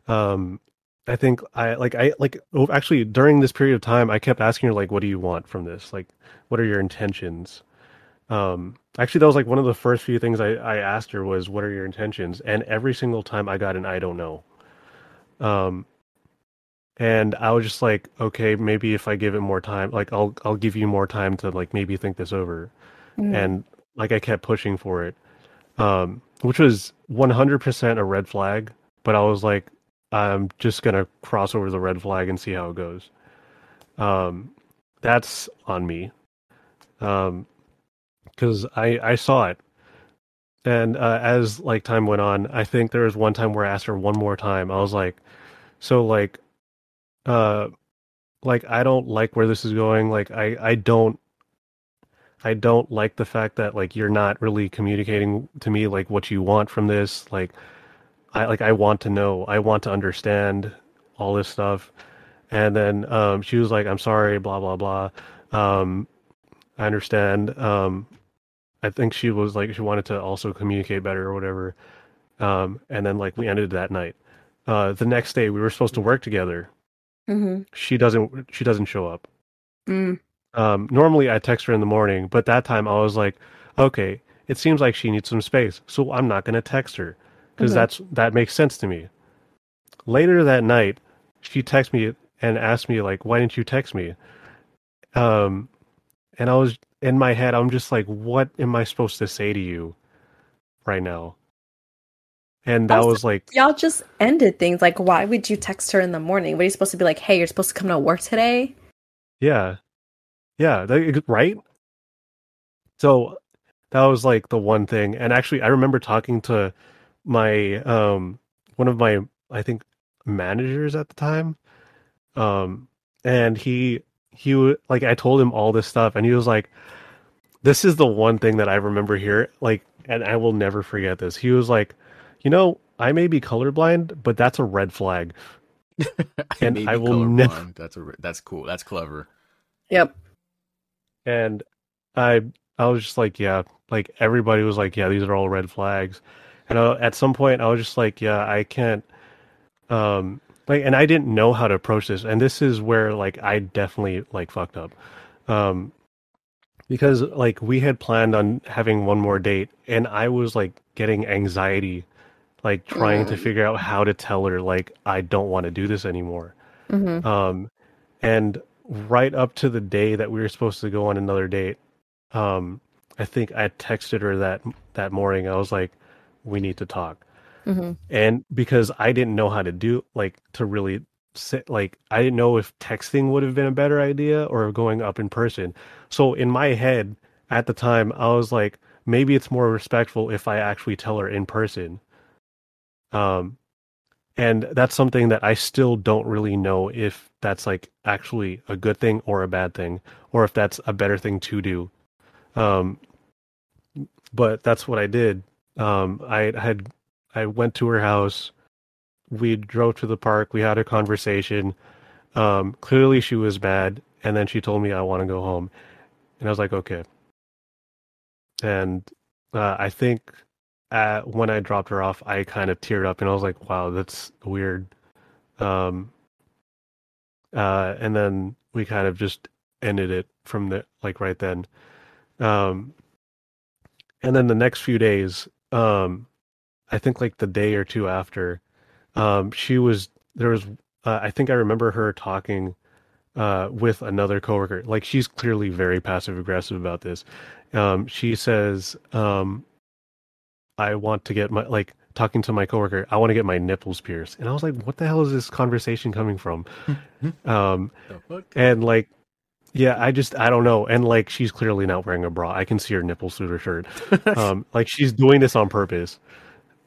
um i think i like i like actually during this period of time i kept asking her like what do you want from this? Like what are your intentions? Um actually that was like one of the first few things i i asked her was what are your intentions? And every single time i got an i don't know. Um and I was just like, okay, maybe if I give it more time, like I'll I'll give you more time to like maybe think this over, Mm. and like I kept pushing for it, um, which was 100% a red flag. But I was like, I'm just gonna cross over the red flag and see how it goes. Um, that's on me, um, because I I saw it, and uh, as like time went on, I think there was one time where I asked her one more time. I was like, so like, uh, like I don't like where this is going. Like I I don't I don't like the fact that like you're not really communicating to me like what you want from this. Like I like I want to know. I want to understand all this stuff. And then um she was like, I'm sorry, blah blah blah. Um I understand. Um I think she was like she wanted to also communicate better or whatever. Um and then like we ended that night. Uh the next day we were supposed to work together. Mhm. She doesn't she doesn't show up. Mm. Um, normally I text her in the morning, but that time I was like, okay, it seems like she needs some space, so I'm not going to text her because Mhm. that's that makes sense to me. Later that night, she texted me and asked me like, why didn't you text me? Um, and I was in my head, I'm just like, what am I supposed to say to you right now? And that Also- was like, Y'all just ended things. Like, why would you text her in the morning? What are you supposed to be like? Hey, you're supposed to come to work today. Yeah. Yeah, that, right? So that was like the one thing. And actually I remember talking to my um one of my I think managers at the time. Um and he he like I told him all this stuff and he was like this is the one thing that I remember here like and I will never forget this. He was like, "You know, I may be colorblind, but that's a red flag." And may I be will nev- colorblind. That's a that's cool. That's clever. Yep. and I I was just like, yeah, like everybody was like, yeah, these are all red flags, and uh, at some point I was just like, yeah, I can't, um, like, and I didn't know how to approach this, and this is where like I definitely like fucked up, um, because like we had planned on having one more date, and I was like getting anxiety, like trying to figure out how to tell her like I don't want to do this anymore. hmm Um, and right up to the day that we were supposed to go on another date, um, I think I texted her that that morning. I was like, "We need to talk," hmm and because I didn't know how to do like to really sit like I didn't know if texting would have been a better idea or going up in person. So in my head at the time, I was like, maybe it's more respectful if I actually tell her in person. Um, and that's something that I still don't really know if that's like actually a good thing or a bad thing, or if that's a better thing to do. Um, but that's what I did. Um, I had I went to her house. We drove to the park. We had a conversation. Um, clearly, she was mad, and then she told me I want to go home, and I was like, okay. And uh, I think uh, when I dropped her off, I kind of teared up, and I was like, wow, that's weird. Um, uh, and then we kind of just ended it from the like right then. Um, and then the next few days, um, I think like the day or two after, um, she was there was uh, I think I remember her talking uh, with another coworker. Like she's clearly very passive aggressive about this. Um, she says, um, "I want to get my like." Talking to my coworker, I want to get my nipples pierced, and I was like, "What the hell is this conversation coming from?" um, and like, yeah, I just I don't know, and like she's clearly not wearing a bra. I can see her nipples through her shirt. Um, like she's doing this on purpose,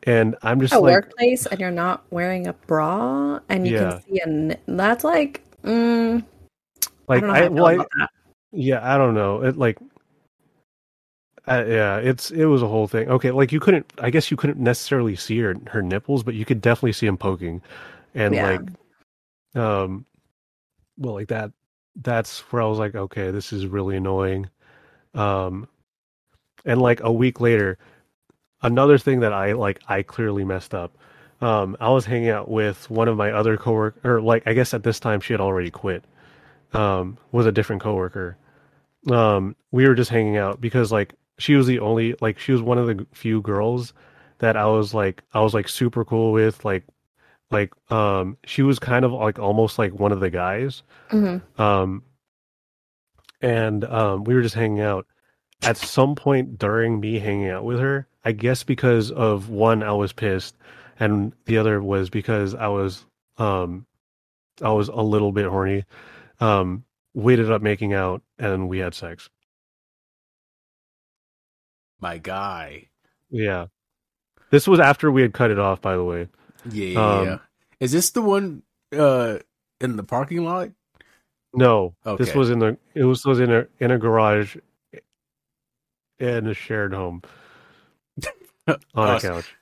and I'm just A like, workplace and you're not wearing a bra and you Yeah. can see a. n- That's like. Mm, like I don't know I, how I well, I- yeah, I don't know. It like, uh, yeah, it's it was a whole thing. Okay, like you couldn't, I guess you couldn't necessarily see her her nipples, but you could definitely see them poking, and Yeah. like, um, well, like that. That's where I was like, okay, this is really annoying. Um, and like a week later, another thing that I like, I clearly messed up. Um, I was hanging out with one of my other coworker, or like I guess at this time she had already quit. Um, was a different coworker. Um, we were just hanging out because like she was the only like she was one of the few girls that I was like I was like super cool with like like um she was kind of like almost like one of the guys. Hmm um and um we were just hanging out. At some point during me hanging out with her i guess because of one i was pissed and the other was because i was um i was a little bit horny um we ended up making out and we had sex My guy. yeah this was after we had cut it off by the way Yeah, yeah, Um, yeah. Is this the one uh in the parking lot? no this was in the it was was in a in a garage in a shared home on Oh, a couch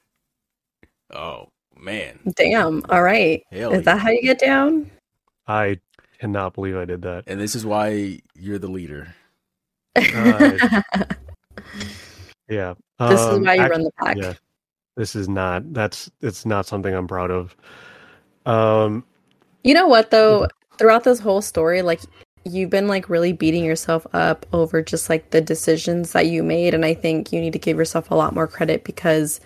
Oh man. Damn. All right. Hell Is that how you get down? i cannot believe i did that And this is why you're the leader. Uh, Yeah. this is Um, why you run the pack. Yeah. This is not that's it's not something I'm proud of. Um You know what though? Throughout this whole story, like you've been like really beating yourself up over just like the decisions that you made and I think you need to give yourself a lot more credit because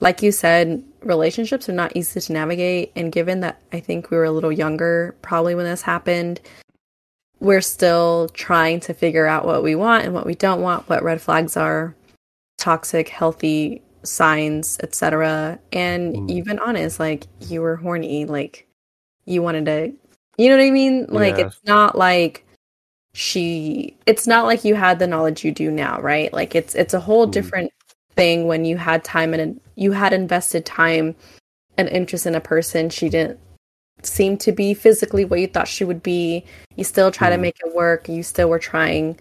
like you said, relationships are not easy to navigate and given that I think we were a little younger probably when this happened, we're still trying to figure out what we want and what we don't want, what red flags are, toxic, healthy signs, etc. And Mm. even honest, like you were horny, like you wanted to you know what I mean? Like Yeah. it's not like she it's not like you had the knowledge you do now, right? Like it's it's a whole Mhm. different thing when you had time and you had invested time and interest in a person she didn't seem to be physically what you thought she would be. You still try to Mhm. make it work. You still were trying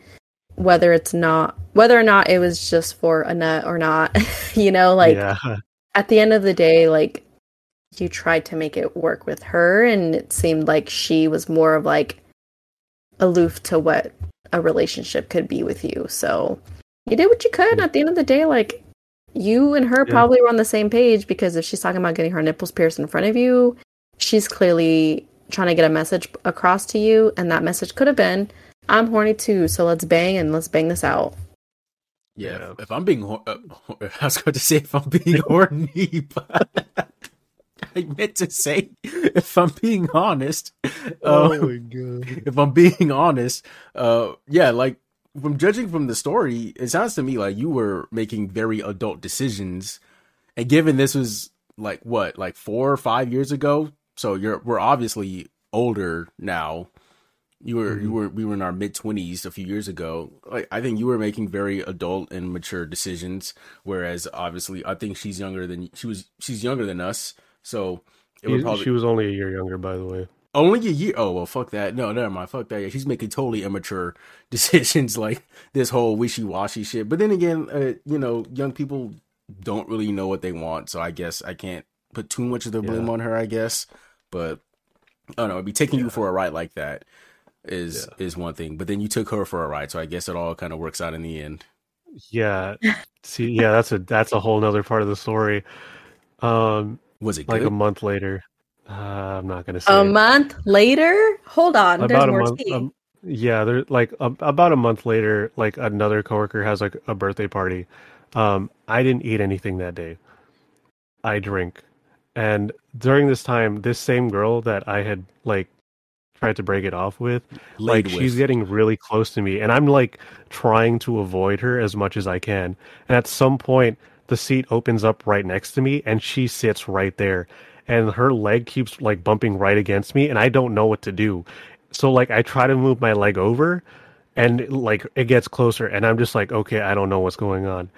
whether it's not whether or not it was just for a nut or not. you know, like yeah. at the end of the day, like you tried to make it work with her, and it seemed like she was more of like aloof to what a relationship could be with you. So you did what you could. And at the end of the day, like you and her Yeah. probably were on the same page because if she's talking about getting her nipples pierced in front of you, she's clearly trying to get a message across to you, and that message could have been, "I'm horny too, so let's bang and let's bang this out." Yeah. Yeah. If, if I'm being, hor- uh, I was going to say if I'm being horny, but I meant to say if I'm being honest. Oh uh, god. if I'm being honest, uh, yeah, like from judging from the story, it sounds to me like you were making very adult decisions, and given this was like what, like four or five years ago, so you're we're obviously older now. You were you Mhm. were we were in our mid twenties a few years ago. Like I think you were making very adult and mature decisions, whereas obviously I think she's younger than she was. She's younger than us, so it would She, probably she was only a year younger by the way. only a year. Oh well, fuck that. No, never mind. Fuck that. Yeah, she's making totally immature decisions, like this whole wishy washy shit. But then again, uh, you know, young people don't really know what they want, so I guess I can't put too much of the blame Yeah. on her. I guess, but I don't know. It'd be taking you for a ride like that is is one thing, but then you took her for a ride, so I guess it all kind of works out in the end. Yeah. See, yeah, that's a that's a whole nother part of the story. Um Was it like good? a month later. Uh, I'm not gonna say A it. month later, hold on. There's about a more month tea. um, yeah there like a, about a month later like another coworker has like a birthday party um i didn't eat anything that day i drink and during this time this same girl that i had like tried to break it off with Laid like with. she's getting really close to me and i'm like trying to avoid her as much as i can. And at some point the seat opens up right next to me and she sits right there and her leg keeps like bumping right against me and i don't know what to do. So like i try to move my leg over and like it gets closer and i'm just like okay i don't know what's going on.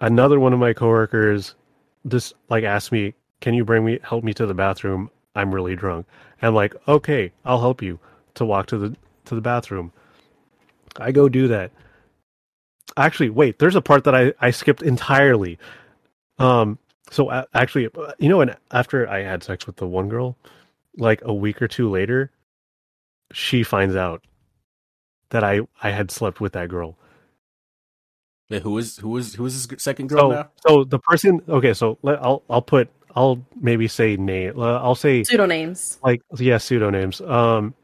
Another one of my coworkers just like asked me can you bring me help me to the bathroom i'm really drunk. And i'm like okay i'll help you to walk to the to the bathroom. I go do that. Actually wait there's a part that i i skipped entirely. Um so a- actually you know and after i had sex with the one girl like a week or two later she finds out that i i had slept with that girl. Wait, who is who is who is this second girl so now? so the person okay so let, i'll i'll put i'll maybe say name i'll say Pseudonames. like yeah pseudonyms um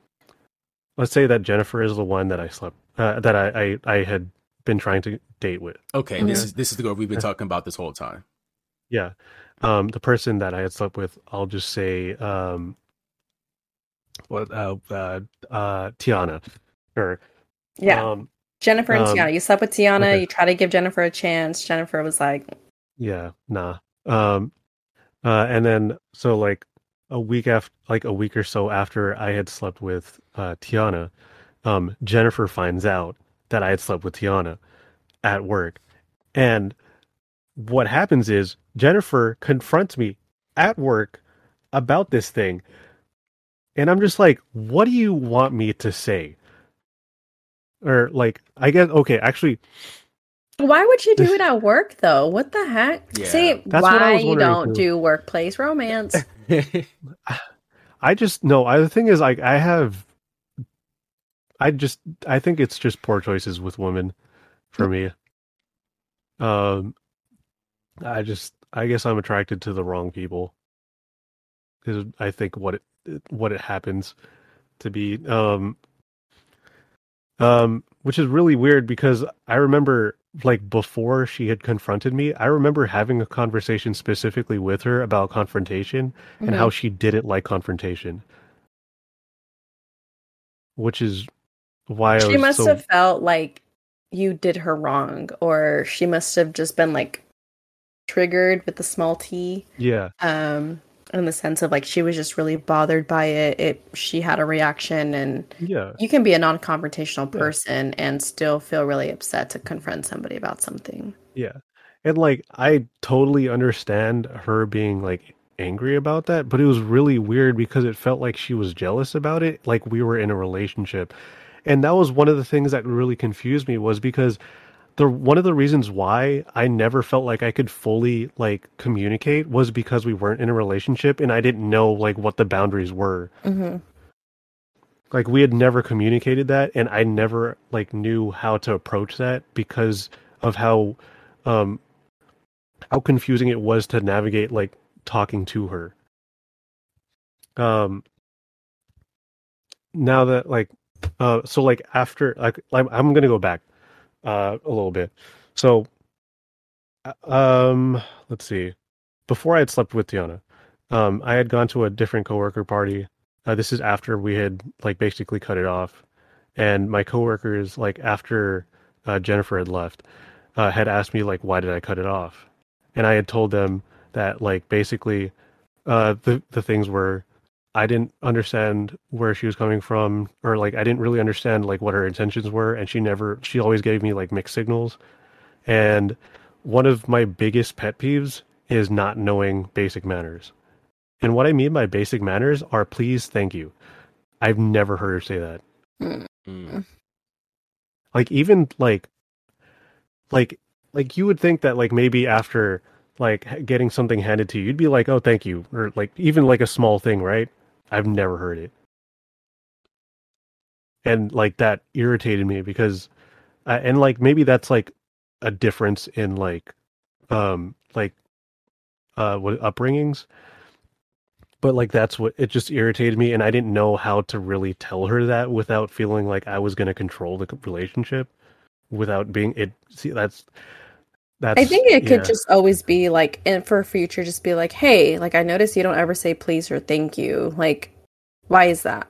let's say that jennifer is the one that i slept uh, that I, I i had been trying to date with Okay, this Mhm. is this is the girl we've been talking about this whole time. yeah. Um, the person that I had slept with, I'll just say, um, what, uh, uh, uh, Tiana, or Yeah. um, Jennifer and um, Tiana. You slept with Tiana. okay. You try to give Jennifer a chance. Jennifer was like, Yeah, nah. Um uh and then so like a week after like a week or so after I had slept with uh Tiana, um Jennifer finds out that I had slept with Tiana at work. And what happens is Jennifer confronts me at work about this thing. And I'm just like, what do you want me to say? Or like I guess okay, actually why would you do it at work though? What the heck? Yeah. See, That's why you don't too. do workplace romance? I just no. I the thing is like I have. I just I think it's just poor choices with women, for me. Um, I just I guess I'm attracted to the wrong people. Because I think what it what it happens to be um um which is really weird because I remember like before she had confronted me, I remember having a conversation specifically with her about confrontation and Mhm. how she didn't like confrontation. Which is why I she must so have felt like you did her wrong, or she must have just been like triggered with the small t. yeah Um, in the sense of like she was just really bothered by it. It she had a reaction, and yeah you can be a non-confrontational Yeah. person and still feel really upset to confront somebody about something. yeah and like I totally understand her being like angry about that, but it was really weird because it felt like she was jealous about it, like we were in a relationship. And that was one of the things that really confused me was because the one of the reasons why I never felt like I could fully like communicate was because we weren't in a relationship and I didn't know like what the boundaries were. Mm-hmm. Like we had never communicated that and I never like knew how to approach that because of how um how confusing it was to navigate like talking to her. Um now that like uh so like after like I'm, I'm gonna go back uh a little bit. So uh, um let's see. Before i had slept with tiana um i had gone to a different coworker party. Uh, this is after we had like basically cut it off. And my coworkers like after uh, jennifer had left uh, had asked me like why did i cut it off? And i had told them that like basically uh the the things were I didn't understand where she was coming from, or like I didn't really understand like what her intentions were, and she never, she always gave me like mixed signals. And one of my biggest pet peeves is not knowing basic manners. And what I mean by basic manners are please, thank you. I've never heard her say that. Mm. Like even like, like, like you would think that like maybe after like getting something handed to you, you'd be like, oh, thank you, or like even like a small thing, right? I've never heard it. And like that irritated me because, uh, and like maybe that's like a difference in like, um, like, uh, what upbringings. But like that's what it just irritated me, and I didn't know how to really tell her that without feeling like I was going to control the relationship, without being it. See, that's that's. I think it could yeah. just always be like, and for future, just be like, hey, like I notice you don't ever say please or thank you. Like, why is that?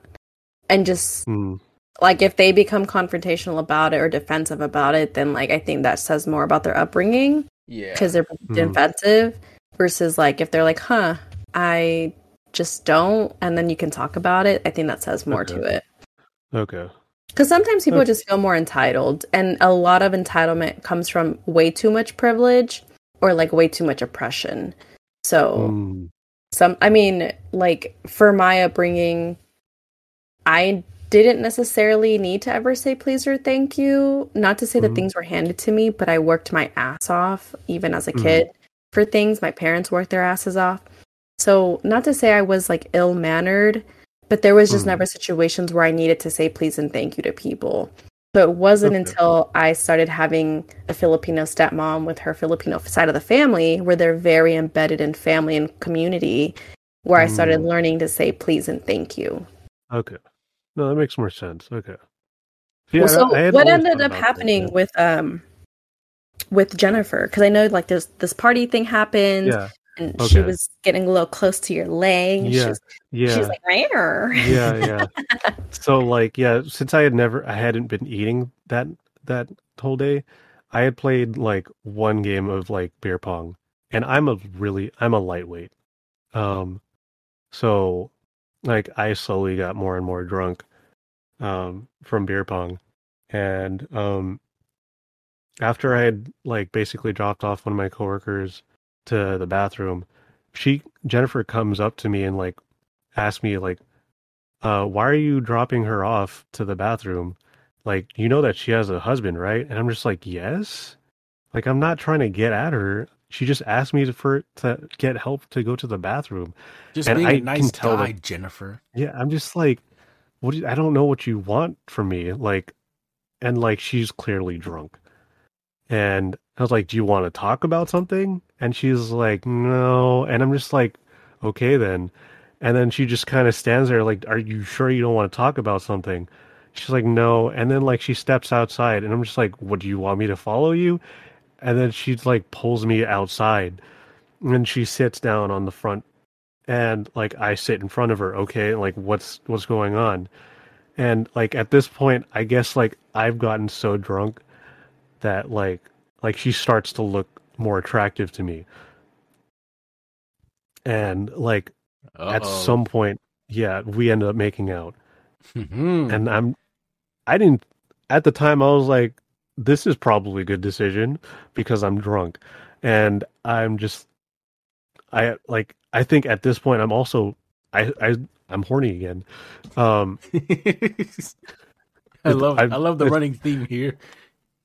And just Mm, like if they become confrontational about it or defensive about it, then like I think that says more about their upbringing Yeah. because they're Mhm. defensive versus like if they're like, huh, I just don't, and then you can talk about it. I think that says more to it. okay. Because sometimes people Okay. just feel more entitled, and a lot of entitlement comes from way too much privilege or like way too much oppression. So, Mm, some, I mean, like for my upbringing, I didn't necessarily need to ever say please or thank you. Not to say that Mhm. things were handed to me, but I worked my ass off even as a Mhm. kid for things. My parents worked their asses off. So, not to say I was like ill mannered, but there was just Mhm. never situations where I needed to say please and thank you to people. So it wasn't Okay. until I started having a Filipino stepmom with her Filipino side of the family, where they're very embedded in family and community, where I started Mm. learning to say please and thank you. okay. No, that makes more sense. Okay. Yeah, well, so I what ended up about that, happening yeah. with um with Jennifer because I know like there's this party thing happened Yeah. And she was getting a little close to your leg. and She Yeah. was, Yeah. she was like, "Rare." yeah, yeah. So like, yeah, since I had never, I hadn't been eating that that whole day, I had played like one game of like beer pong, and I'm a really, I'm a lightweight. Um, so like I slowly got more and more drunk, um, from beer pong, and um, after I had like basically dropped off one of my coworkers to the bathroom, she Jennifer comes up to me and like asks me like uh, why are you dropping her off to the bathroom? Like, you know that she has a husband, right? And I'm just like, yes. Like, I'm not trying to get at her. She just asked me to, for to get help to go to the bathroom. Just And being I a can nice tell guy, that- Jennifer. Yeah, I'm just like, what? Do you, I don't know what you want from me. Like, and like, she's clearly drunk. And I was like, do you want to talk about something? And she's like, no. And I'm just like, okay then. And then she just kind of stands there like, are you sure you don't want to talk about something? She's like, no. And then like she steps outside and I'm just like, what do you want me to follow you? And then she like pulls me outside and she sits down on the front and like I sit in front of her, okay, like what's what's going on? And like at this point, I guess like I've gotten so drunk that like like she starts to look more attractive to me. And like at Uh-oh. some point, yeah, we ended up making out. Mhm. And I'm I didn't at the time I was like this is probably a good decision because I'm drunk. And I'm just I like I think at this point I'm also I I I'm horny again. Um I love I, I- love the running theme here.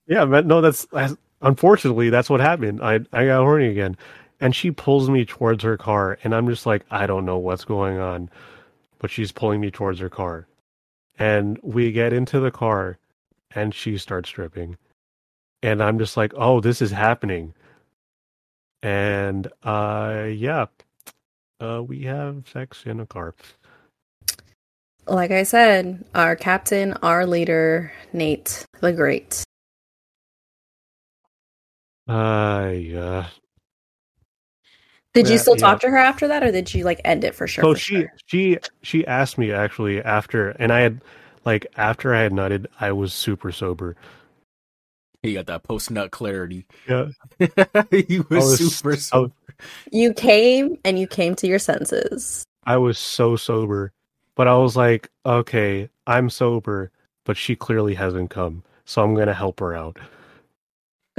Yeah, but no, that's, that's unfortunately that's what happened. I I got horny again, and she pulls me towards her car, and I'm just like, I don't know what's going on, but she's pulling me towards her car, and we get into the car, and she starts stripping, and I'm just like, oh, this is happening, and uh, yeah, uh, we have sex in a car. Like I said, our captain, our leader, Nate the Great. Uh, yeah. Did you still yeah. talk to her after that, or did you like end it for sure? So for she sure? she she asked me actually after, and I had like after I had nutted, I was super sober. You got that post nut clarity. Yeah, you were was super. sober. Was- you came and you came to your senses. I was so sober, but I was like, okay, I'm sober, but she clearly hasn't come, so I'm gonna help her out.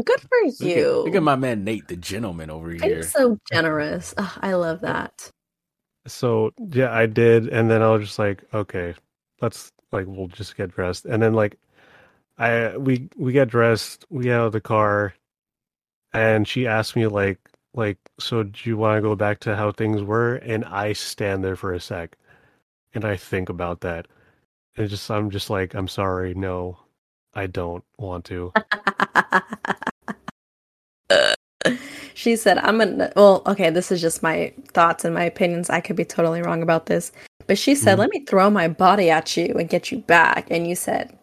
Good for look, at, you. look at my man Nate, the gentleman over I'm here. so generous. Ugh, I love that. So yeah, I did, and then I was just like, okay, let's like we'll just get dressed, and then like I we we get dressed, we get out of the car, and she asked me like like so do you want to go back to how things were? And I stand there for a sec, and I think about that, and just I'm just like I'm sorry, no, I don't want to. she said, I'm gonna, well, okay, this is just my thoughts and my opinions. I could be totally wrong about this. But she said, Mhm. let me throw my body at you and get you back. And you said,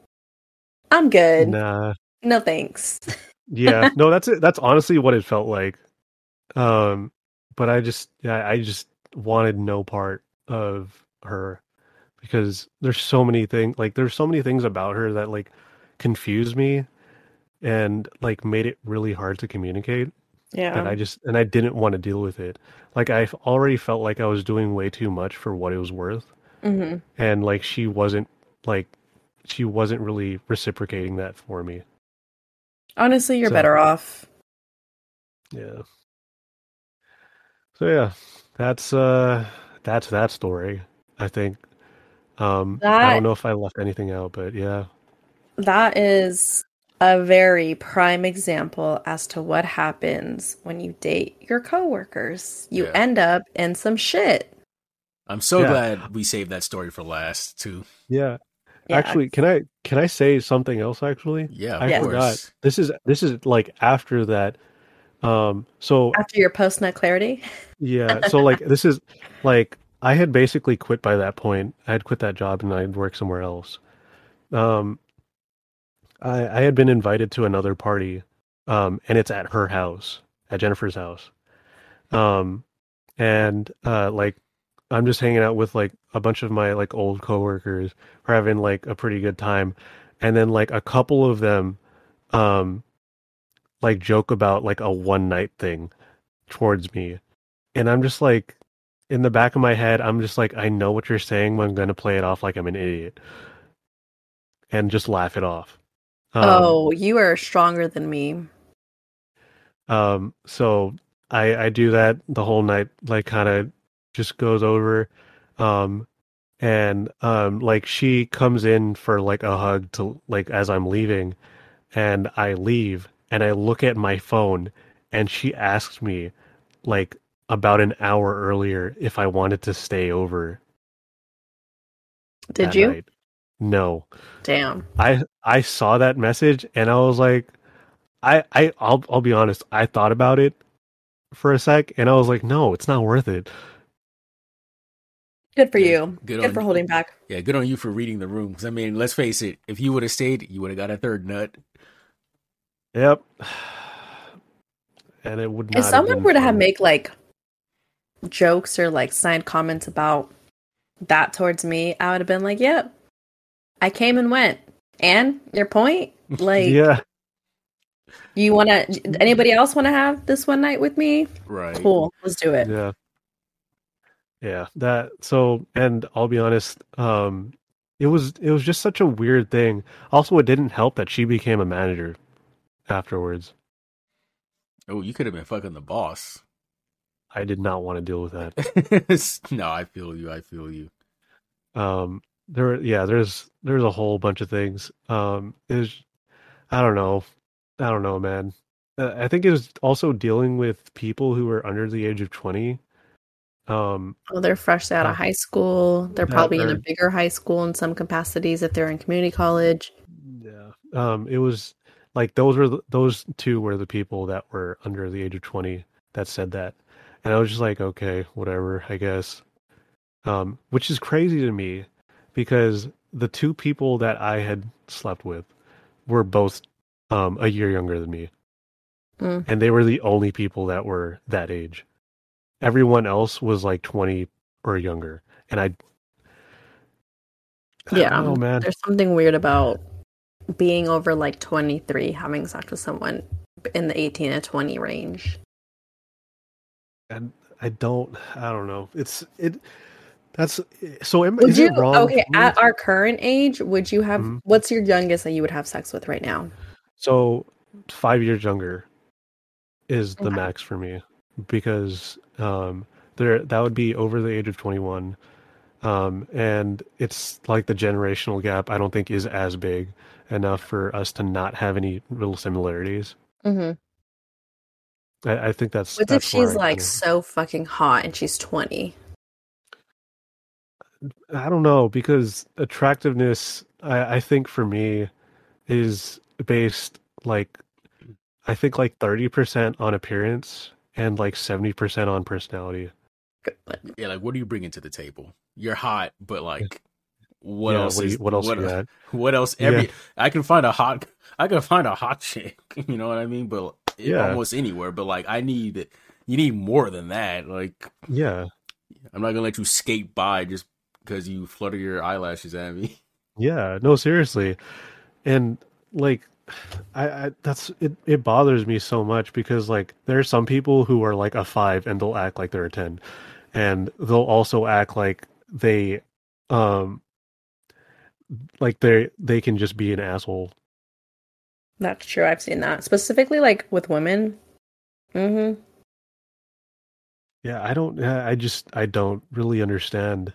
I'm good. Nah, No thanks. yeah, no, that's it. That's honestly what it felt like. Um, but I just, yeah, I just wanted no part of her because there's so many things, like there's so many things about her that like confused me and like made it really hard to communicate. Yeah. And I just, and I didn't want to deal with it. Like I already felt like I was doing way too much for what it was worth, hmm and like she wasn't like she wasn't really reciprocating that for me. Honestly, you're So- better off. Yeah. So yeah, that's uh that's that story. I think. Um I don't know if I left anything out, but yeah. That is a very prime example as to what happens when you date your coworkers. You Yeah. end up in some shit. I'm so Yeah. glad we saved that story for last too. Yeah. Yeah. Actually, can I can I say something else actually? Yeah, I Yes. forgot. This is this is like after that. Um so after your post nut clarity. yeah, so like this is like I had basically quit by that point. I had quit that job and I'd work somewhere else. Um I I had been invited to another party um, and it's at her house, at Jennifer's house. Um, and uh, like I'm just hanging out with like a bunch of my like old coworkers. We're having like a pretty good time, and then like a couple of them, um, like joke about like a one night thing towards me, and I'm just like, in the back of my head, I'm just like, I know what you're saying, but I'm gonna play it off like I'm an idiot, and just laugh it off. Um, oh, you are stronger than me. Um, so I I do that the whole night, like kind of just goes over, um, and um, like she comes in for like a hug to like as I'm leaving, and I leave and I look at my phone, and she asks me, like about an hour earlier, if I wanted to stay over. Did you? night. No. Damn. I I saw that message and I was like, I I I'll I'll be honest. I thought about it for a sec and I was like, no, it's not worth it. Good for Yeah, you. good Good, on for you. holding back. Yeah, good on you for reading the room. 'Cause, I mean, let's face it. If you would have stayed, you would have got a third nut. Yep. And it would not. If someone were to have fun. make like jokes or like snide comments about that towards me, I would have been like, "Yep, I came and went." And your point, like, yeah, you want to? Anybody else want to have this one night with me? Right. Cool, let's do it. yeah, yeah. That so, and I'll be honest. Um, it was it was just such a weird thing. Also, it didn't help that she became a manager afterwards. Oh, you could have been fucking the boss. I did not want to deal with that. no, I feel you. I feel you. um there yeah there's there's a whole bunch of things. Um is i don't know. I don't know man. Uh, i think it was also dealing with people who are under the age of 20 um Well, they're fresh out Uh, of high school. They're probably in a bigger high school in some capacities if they're in community college. yeah. Um it was like those were the, those two were the people that were under the age of 20 that said that. And i was just like okay whatever i guess. Um which is crazy to me because the two people that i had slept with were both um a year younger than me Mm. and they were the only people that were that age everyone else was like 20 or younger and i I Yeah, know, man There's something weird about being over like 23, having sex with someone in the 18 to 20 range. and I don't I don't know. It's it that's so Would is you it wrong? okay at our current age? Would you have Mhm. what's your youngest that you would have sex with right now? so 5 years younger is the Okay. max for me because um there that would be over the age of 21 um and it's like the generational gap I don't think is as big enough for us to not have any real similarities. Mm-hmm. I, I think that's What if that's where she's like so fucking hot and she's 20? I don't know because attractiveness, I, I think for me, is based like, I think like thirty percent on appearance and like seventy percent on personality. Yeah, like what are you bringing to the table? You're hot, but like, what Yeah, else? What, is, what else What, you got? what else? Yeah. Every I can find a hot. I can find a hot chick. You know what I mean? But Yeah. almost anywhere. But like, I need. You need more than that. Like, Yeah, I'm not gonna let you skate by just because you flutter your eyelashes at me. yeah. No, seriously, and like, I, I that's it. It bothers me so much because like there are some people who are like a five and they'll act like they're a ten, and they'll also act like they, um, like they they can just be an asshole That's true. I've seen that. Specifically like with women. Mm-hmm. Yeah, I don't. I just I don't really understand.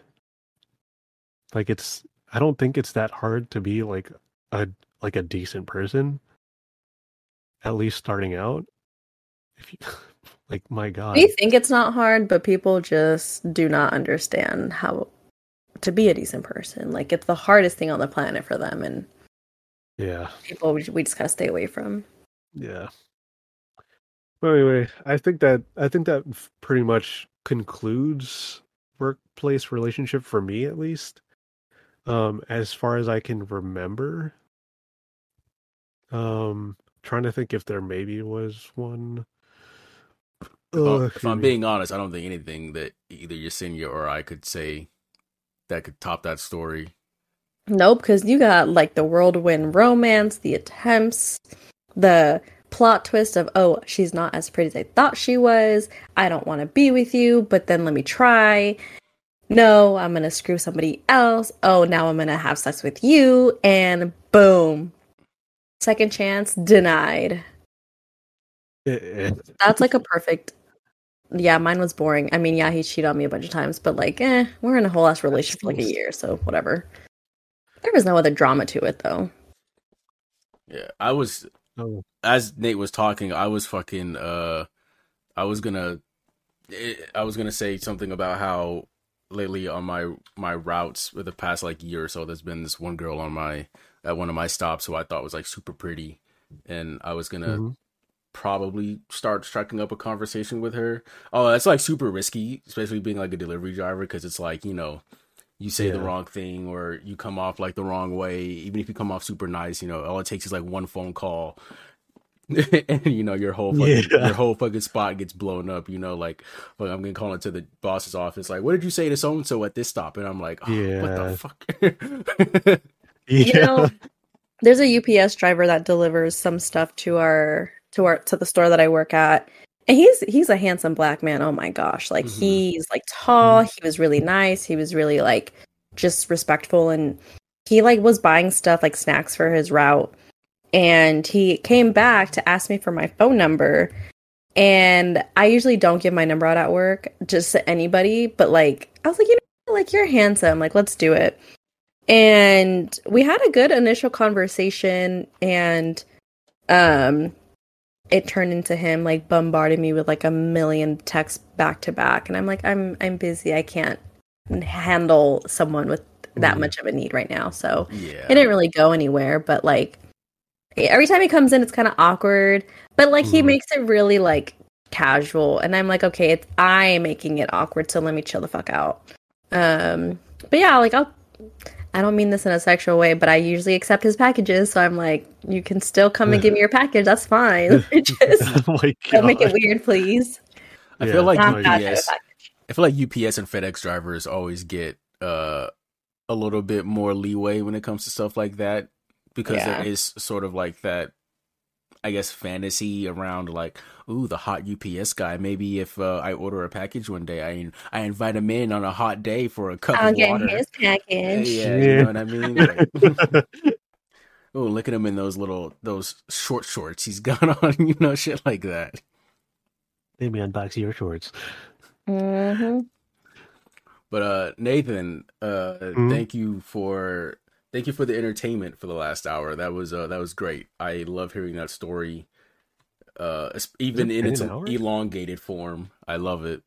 Like it's I don't think it's that hard to be like a like a decent person. At least starting out. If you like my god. We think it's not hard, but people just do not understand how to be a decent person. Like it's the hardest thing on the planet for them, and Yeah. people we, we just gotta stay away from. Yeah. Well, anyway, I think that I think that pretty much concludes workplace relationship for me at least. Um, as far as I can remember. Um, trying to think if there maybe was one. If, I'm, if I'm being honest, I don't think anything that either Yesenia or I could say that could top that story. Nope, because you got like the whirlwind romance, the attempts, the plot twist of, oh, she's not as pretty as I thought she was. I don't want to be with you, but then let me try. No, I'm going to screw somebody else. Oh, now I'm going to have sex with you. And boom. Second chance denied. That's like a perfect. Yeah, mine was boring. I mean, yeah, he cheated on me a bunch of times, but like, eh, we're in a whole ass relationship for like a year, so whatever. There was no other drama to it though. Yeah, I was Oh, as Nate was talking, I was fucking uh I was gonna eh, I was gonna say something about how lately on my my routes for the past like year or so there's been this one girl on my at one of my stops who I thought was like super pretty and I was gonna mhm. probably start striking up a conversation with her. Oh, that's like super risky, especially being like a delivery driver because it's like, you know, you say the wrong thing or you come off like the wrong way, even if you come off super nice, you know, all it takes is like one phone call. and you know your whole fucking, Yeah. your whole fucking spot gets blown up. You know, like well, I'm gonna call into the boss's office. Like, what did you say to so and so at this stop? And I'm like, oh, yeah. what the fuck? You Yeah. know, there's a UPS driver that delivers some stuff to our to our to the store that I work at. And he's he's a handsome black man. Oh my gosh. Like Mhm. he's like tall, he was really nice, he was really like just respectful and he like was buying stuff like snacks for his route. And he came back to ask me for my phone number. And I usually don't give my number out at work just to anybody, but like I was like, you know, like you're handsome, like let's do it. And we had a good initial conversation and um it turned into him like bombarding me with like a million texts back to back and I'm like I'm I'm busy. I can't handle someone with that Mhm. much of a need right now. So yeah, it didn't really go anywhere, but like every time he comes in it's kind of awkward, but like he Mhm. makes it really like casual and I'm like okay, it's I making it awkward, so let me chill the fuck out. Um but yeah, like I'll I don't mean this in a sexual way, but I usually accept his packages, so I'm like you can still come and give me your package, that's fine. Just oh don't make it weird, please. I Yeah. feel like UPS. I feel like UPS and FedEx drivers always get uh a little bit more leeway when it comes to stuff like that because Yeah. there is sort of like that I guess fantasy around like ooh the hot UPS guy maybe if uh, I order a package one day I I invite him in on a hot day for a cup I'll of get water his package. yeah, package. you know what I mean like, oh look at him in those little those short shorts he's got on you know shit like that Let me unbox your shorts. hmm But uh Nathan, uh Mhm. thank you for thank you for the entertainment for the last hour. That was uh that was great. I love hearing that story. Uh even it in its hour? elongated form. I love it.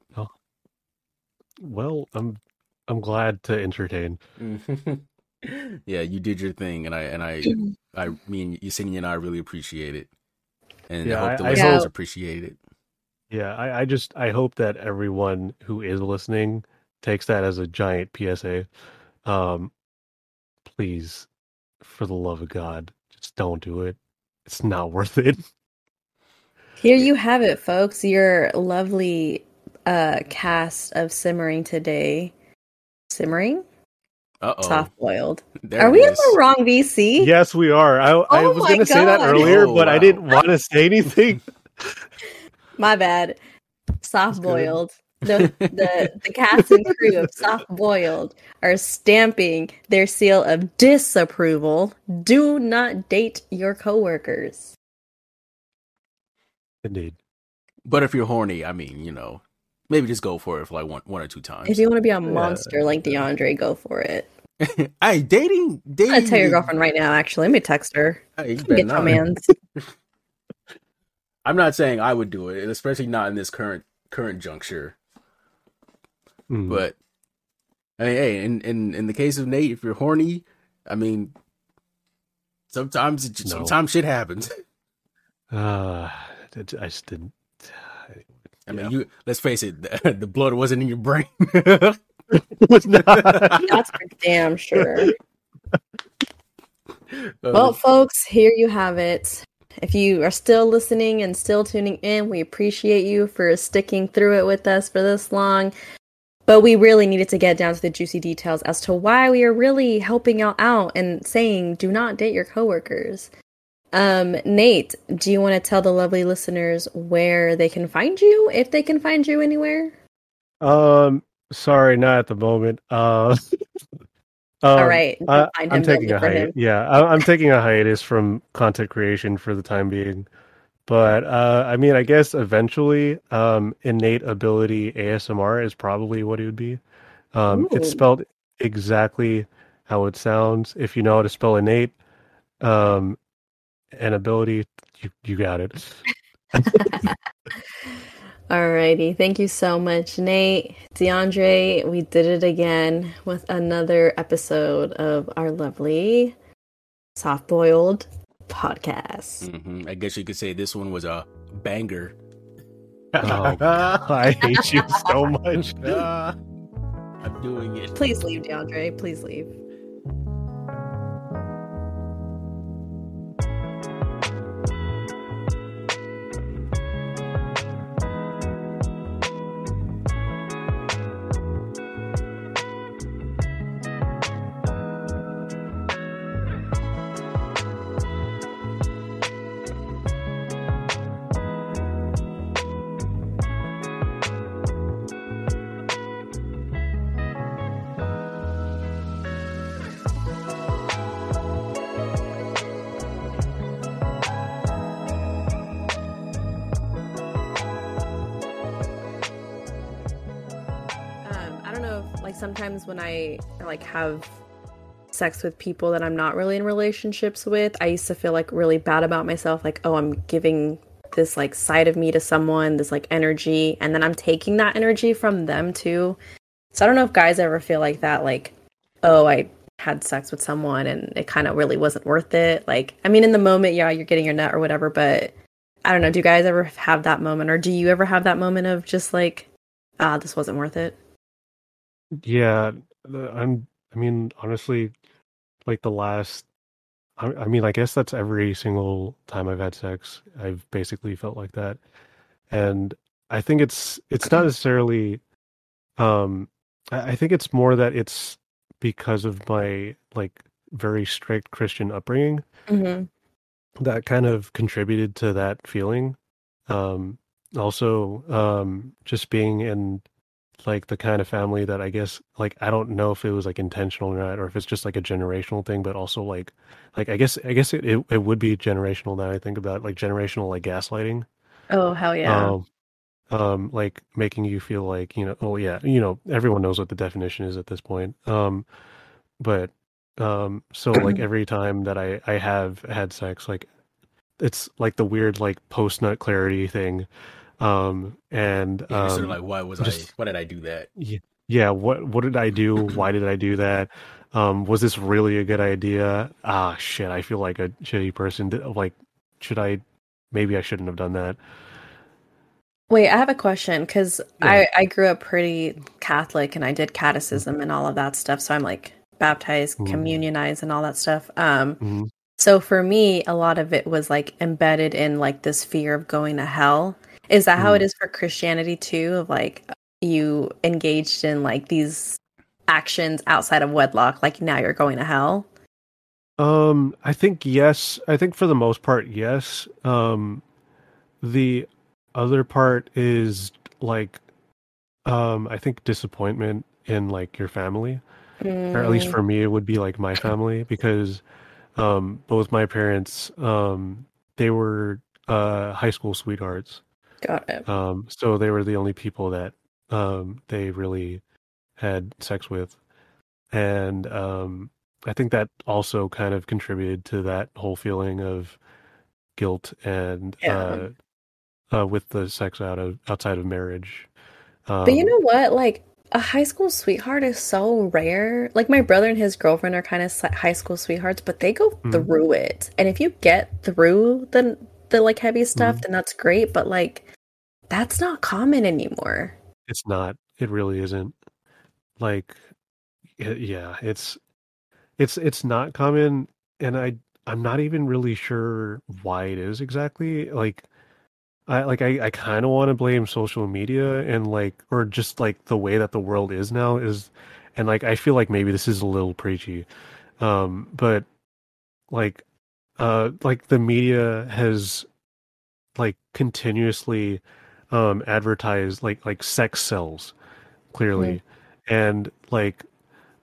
Well, I'm I'm glad to entertain. yeah, you did your thing and I and I I me and Yesenia and I really appreciate it. And Yeah, I hope the I- I listeners hope- appreciate it. Yeah, I, I just I hope that everyone who is listening takes that as a giant PSA. Um, please, for the love of God, just don't do it. It's not worth it. Here you have it, folks. Your lovely uh cast of simmering today. Simmering? Uh oh. Soft boiled. Are it we in the wrong VC? yes, we are. I I Oh was going to say that earlier, Oh, but I didn't want to say anything. My bad. Soft boiled. The the the cast and crew of soft boiled are stamping their seal of disapproval. Do not date your coworkers. Indeed. But if you're horny, I mean, you know, maybe just go for it for like one one or two times. If you want to be a monster like DeAndre, go for it. hey, dating dating I'm tell your girlfriend right now. Actually, let me text her. Hey, you Get better your man's. I'm not saying I would do it, especially not in this current current juncture. Mm. But I mean, hey, in, in in the case of Nate, if you're horny, I mean, sometimes it, No. sometimes shit happens. Uh, I just didn't. I Yeah. mean, you let's face it, the, the blood wasn't in your brain. was not. That's for damn sure. Uh, Well, folks, here you have it. If you are still listening and still tuning in, we appreciate you for sticking through it with us for this long. But we really needed to get down to the juicy details as to why we are really helping y'all out and saying do not date your coworkers. Um, Nate, do you want to tell the lovely listeners where they can find you, if they can find you anywhere? Um, sorry, not at the moment. Uh, um, right, I, I'm taking a hiatus. Yeah, I, I'm taking a hiatus from content creation for the time being. But uh, I mean, I guess eventually, um, innate ability ASMR is probably what it would be. Um, it's spelled exactly how it sounds. If you know how to spell innate, um, and ability, you you got it. Alrighty, thank you so much, Nate. DeAndre, we did it again with another episode of our lovely soft boiled podcast. hmm I guess you could say this one was a banger. Oh, I hate you so much. I'm doing it. Please leave, DeAndre. Please leave. I like have sex with people that I'm not really in relationships with, I used to feel like really bad about myself, like, oh, I'm giving this like side of me to someone, this like energy, and then I'm taking that energy from them too. So I don't know if guys ever feel like that, like, oh, I had sex with someone and it kind of really wasn't worth it. Like, I mean, in the moment, yeah, you're getting your nut or whatever, but I don't know. Do you guys ever have that moment, or do you ever have that moment of just like, ah, this wasn't worth it? Yeah, I'm. I mean, honestly, like the last. I, I mean, I guess that's every single time I've had sex. I've basically felt like that, and I think it's it's not necessarily. Um, I, think it's more that it's because of my like very strict Christian upbringing Mm-hmm. that kind of contributed to that feeling. Um, also, um, just being in like the kind of family that I guess like I don't know if it was like intentional or not, or if it's just like a generational thing, but also like like I guess I guess it it, it would be generational now I think about it, like generational like gaslighting. Oh hell yeah! Um, um, like making you feel like you know, oh yeah, you know, everyone knows what the definition is at this point. Um, but um, so like every time that I I have had sex, like it's like the weird like post nut clarity thing. Um, and Yeah, you're sort of um, like, why was just- I? Why did I do that? yeah, yeah. what what did I do? Why did I do that? Um, was this really a good idea? Ah, shit, I feel like a shitty person. Like, should I? Maybe I shouldn't have done that. Wait, I have a question because Yeah. I I grew up pretty Catholic and I did catechism and all of that stuff. So I'm like baptized, Mhm. communionized, and all that stuff. Um, Mhm. so for me, a lot of it was like embedded in like this fear of going to hell. Is that how it Mm. for Christianity too? Of like you engaged in like these actions outside of wedlock, like now you're going to hell. Um, I think yes. I think for the most part, yes. Um, the other part is like, um, I think disappointment in like your family, or at least Mm, for me, it would be like my family because, um, both my parents, um, they were uh high school sweethearts. Got it. Um, so they were the only people that um they really had sex with, and um, I think that also kind of contributed to that whole feeling of guilt and Yeah. uh, uh, with the sex out of outside of marriage. Um, But you know what? Like a high school sweetheart is so rare. Like my brother and his girlfriend are kind of high school sweethearts, but they go Mhm. through it. And if you get through the the like heavy stuff, Mhm. then that's great. But like that's not common anymore. it's not. It really isn't. Like, y- yeah, it's it's it's not common, and I I'm not even really sure why it is exactly. Like I like I, I kind of want to blame social media and like or just like the way that the world is now is and like I feel like maybe this is a little preachy. Um but like uh like the media has like continuously um advertised like like sex sells clearly Mm-hmm. and like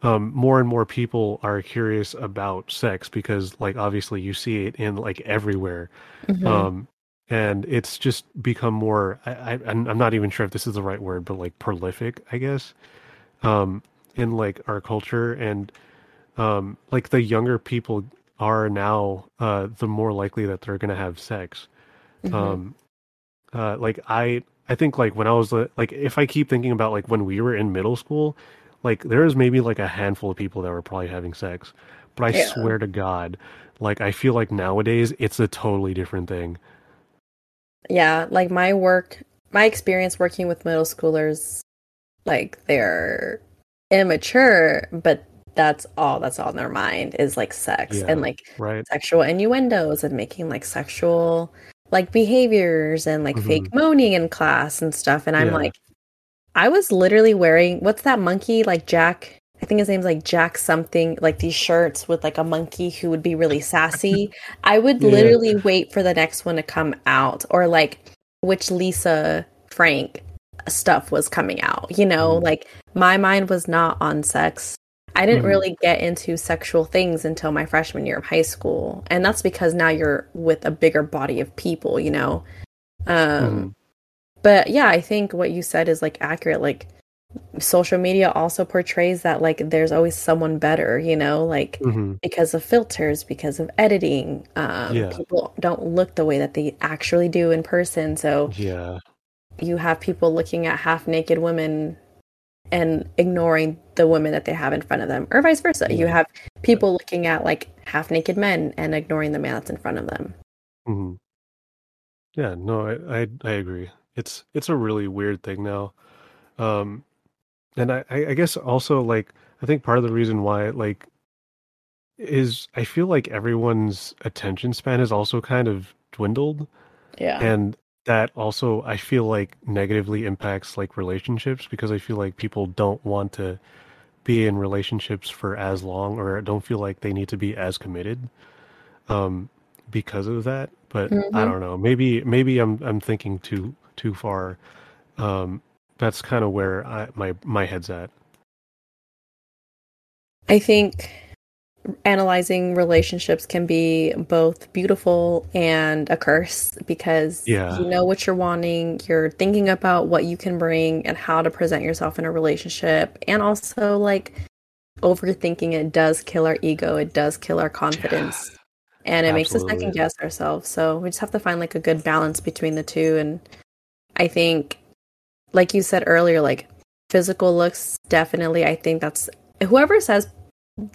um more and more people are curious about sex because like obviously you see it in like everywhere Mhm. um and it's just become more I, I i'm not even sure if this is the right word but like prolific i guess um in like our culture and um like the younger people are now uh the more likely that they're gonna have sex Mhm. um uh like i i think like when i was like if i keep thinking about like when we were in middle school like there is maybe like a handful of people that were probably having sex but i Yeah. swear to god like i feel like nowadays it's a totally different thing Yeah, like my work, my experience working with middle schoolers, like they're immature, but that's all that's on their mind is like sex Yeah. and like right sexual innuendos and making like sexual like behaviors and like fake moaning in class and stuff. And I'm Mm-hmm. Yeah. like, I was literally wearing what's that monkey like Jack? I think his name's like Jack something, like these shirts with like a monkey who would be really sassy. I would Yeah. literally wait for the next one to come out or like which Lisa Frank stuff was coming out. You know, Mhm. like my mind was not on sex. I didn't Mhm. really get into sexual things until my freshman year of high school. And that's because now you're with a bigger body of people, you know. Um Mhm. but yeah, I think what you said is like accurate. Like social media also portrays that like there's always someone better, you know, like Mhm. because of filters, because of editing. Um Yeah. people don't look the way that they actually do in person. So yeah you have people looking at half naked women and ignoring the women that they have in front of them, or vice versa. You have people looking at like half naked men and ignoring the man that's in front of them. hmm Yeah, no, I, I I agree. It's it's a really weird thing now, um, and I I I guess also like I think part of the reason why like is I feel like everyone's attention span has also kind of dwindled, Yeah. and that also I feel like negatively impacts like relationships because I feel like people don't want to be in relationships for as long or don't feel like they need to be as committed um because of that but i Mhm. don't know. Maybe maybe i'm i'm thinking too too far. Um that's kind of where I, my my head's at. I think analyzing relationships can be both beautiful and a curse because Yeah. you know what you're wanting, you're thinking about what you can bring and how to present yourself in a relationship, and also like overthinking it does kill our ego, it does kill our confidence. And it makes us second guess ourselves. So we just have to find like a good balance between the two. And I think, like you said earlier, like physical looks, definitely. I think that's whoever says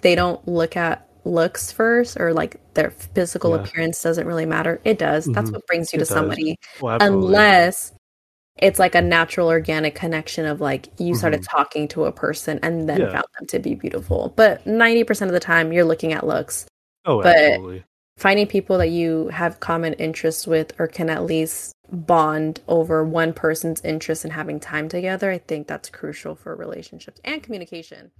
they don't look at looks first or like their physical Yeah. appearance doesn't really matter. It does. That's Mhm. what brings you It to does. somebody, well, unless it's like a natural organic connection of like you started Mhm. talking to a person and then Yeah. found them to be beautiful. But 90% of the time you're looking at looks. oh but- absolutely Finding people that you have common interests with or can at least bond over one person's interest and having time together, I think that's crucial for relationships and communication.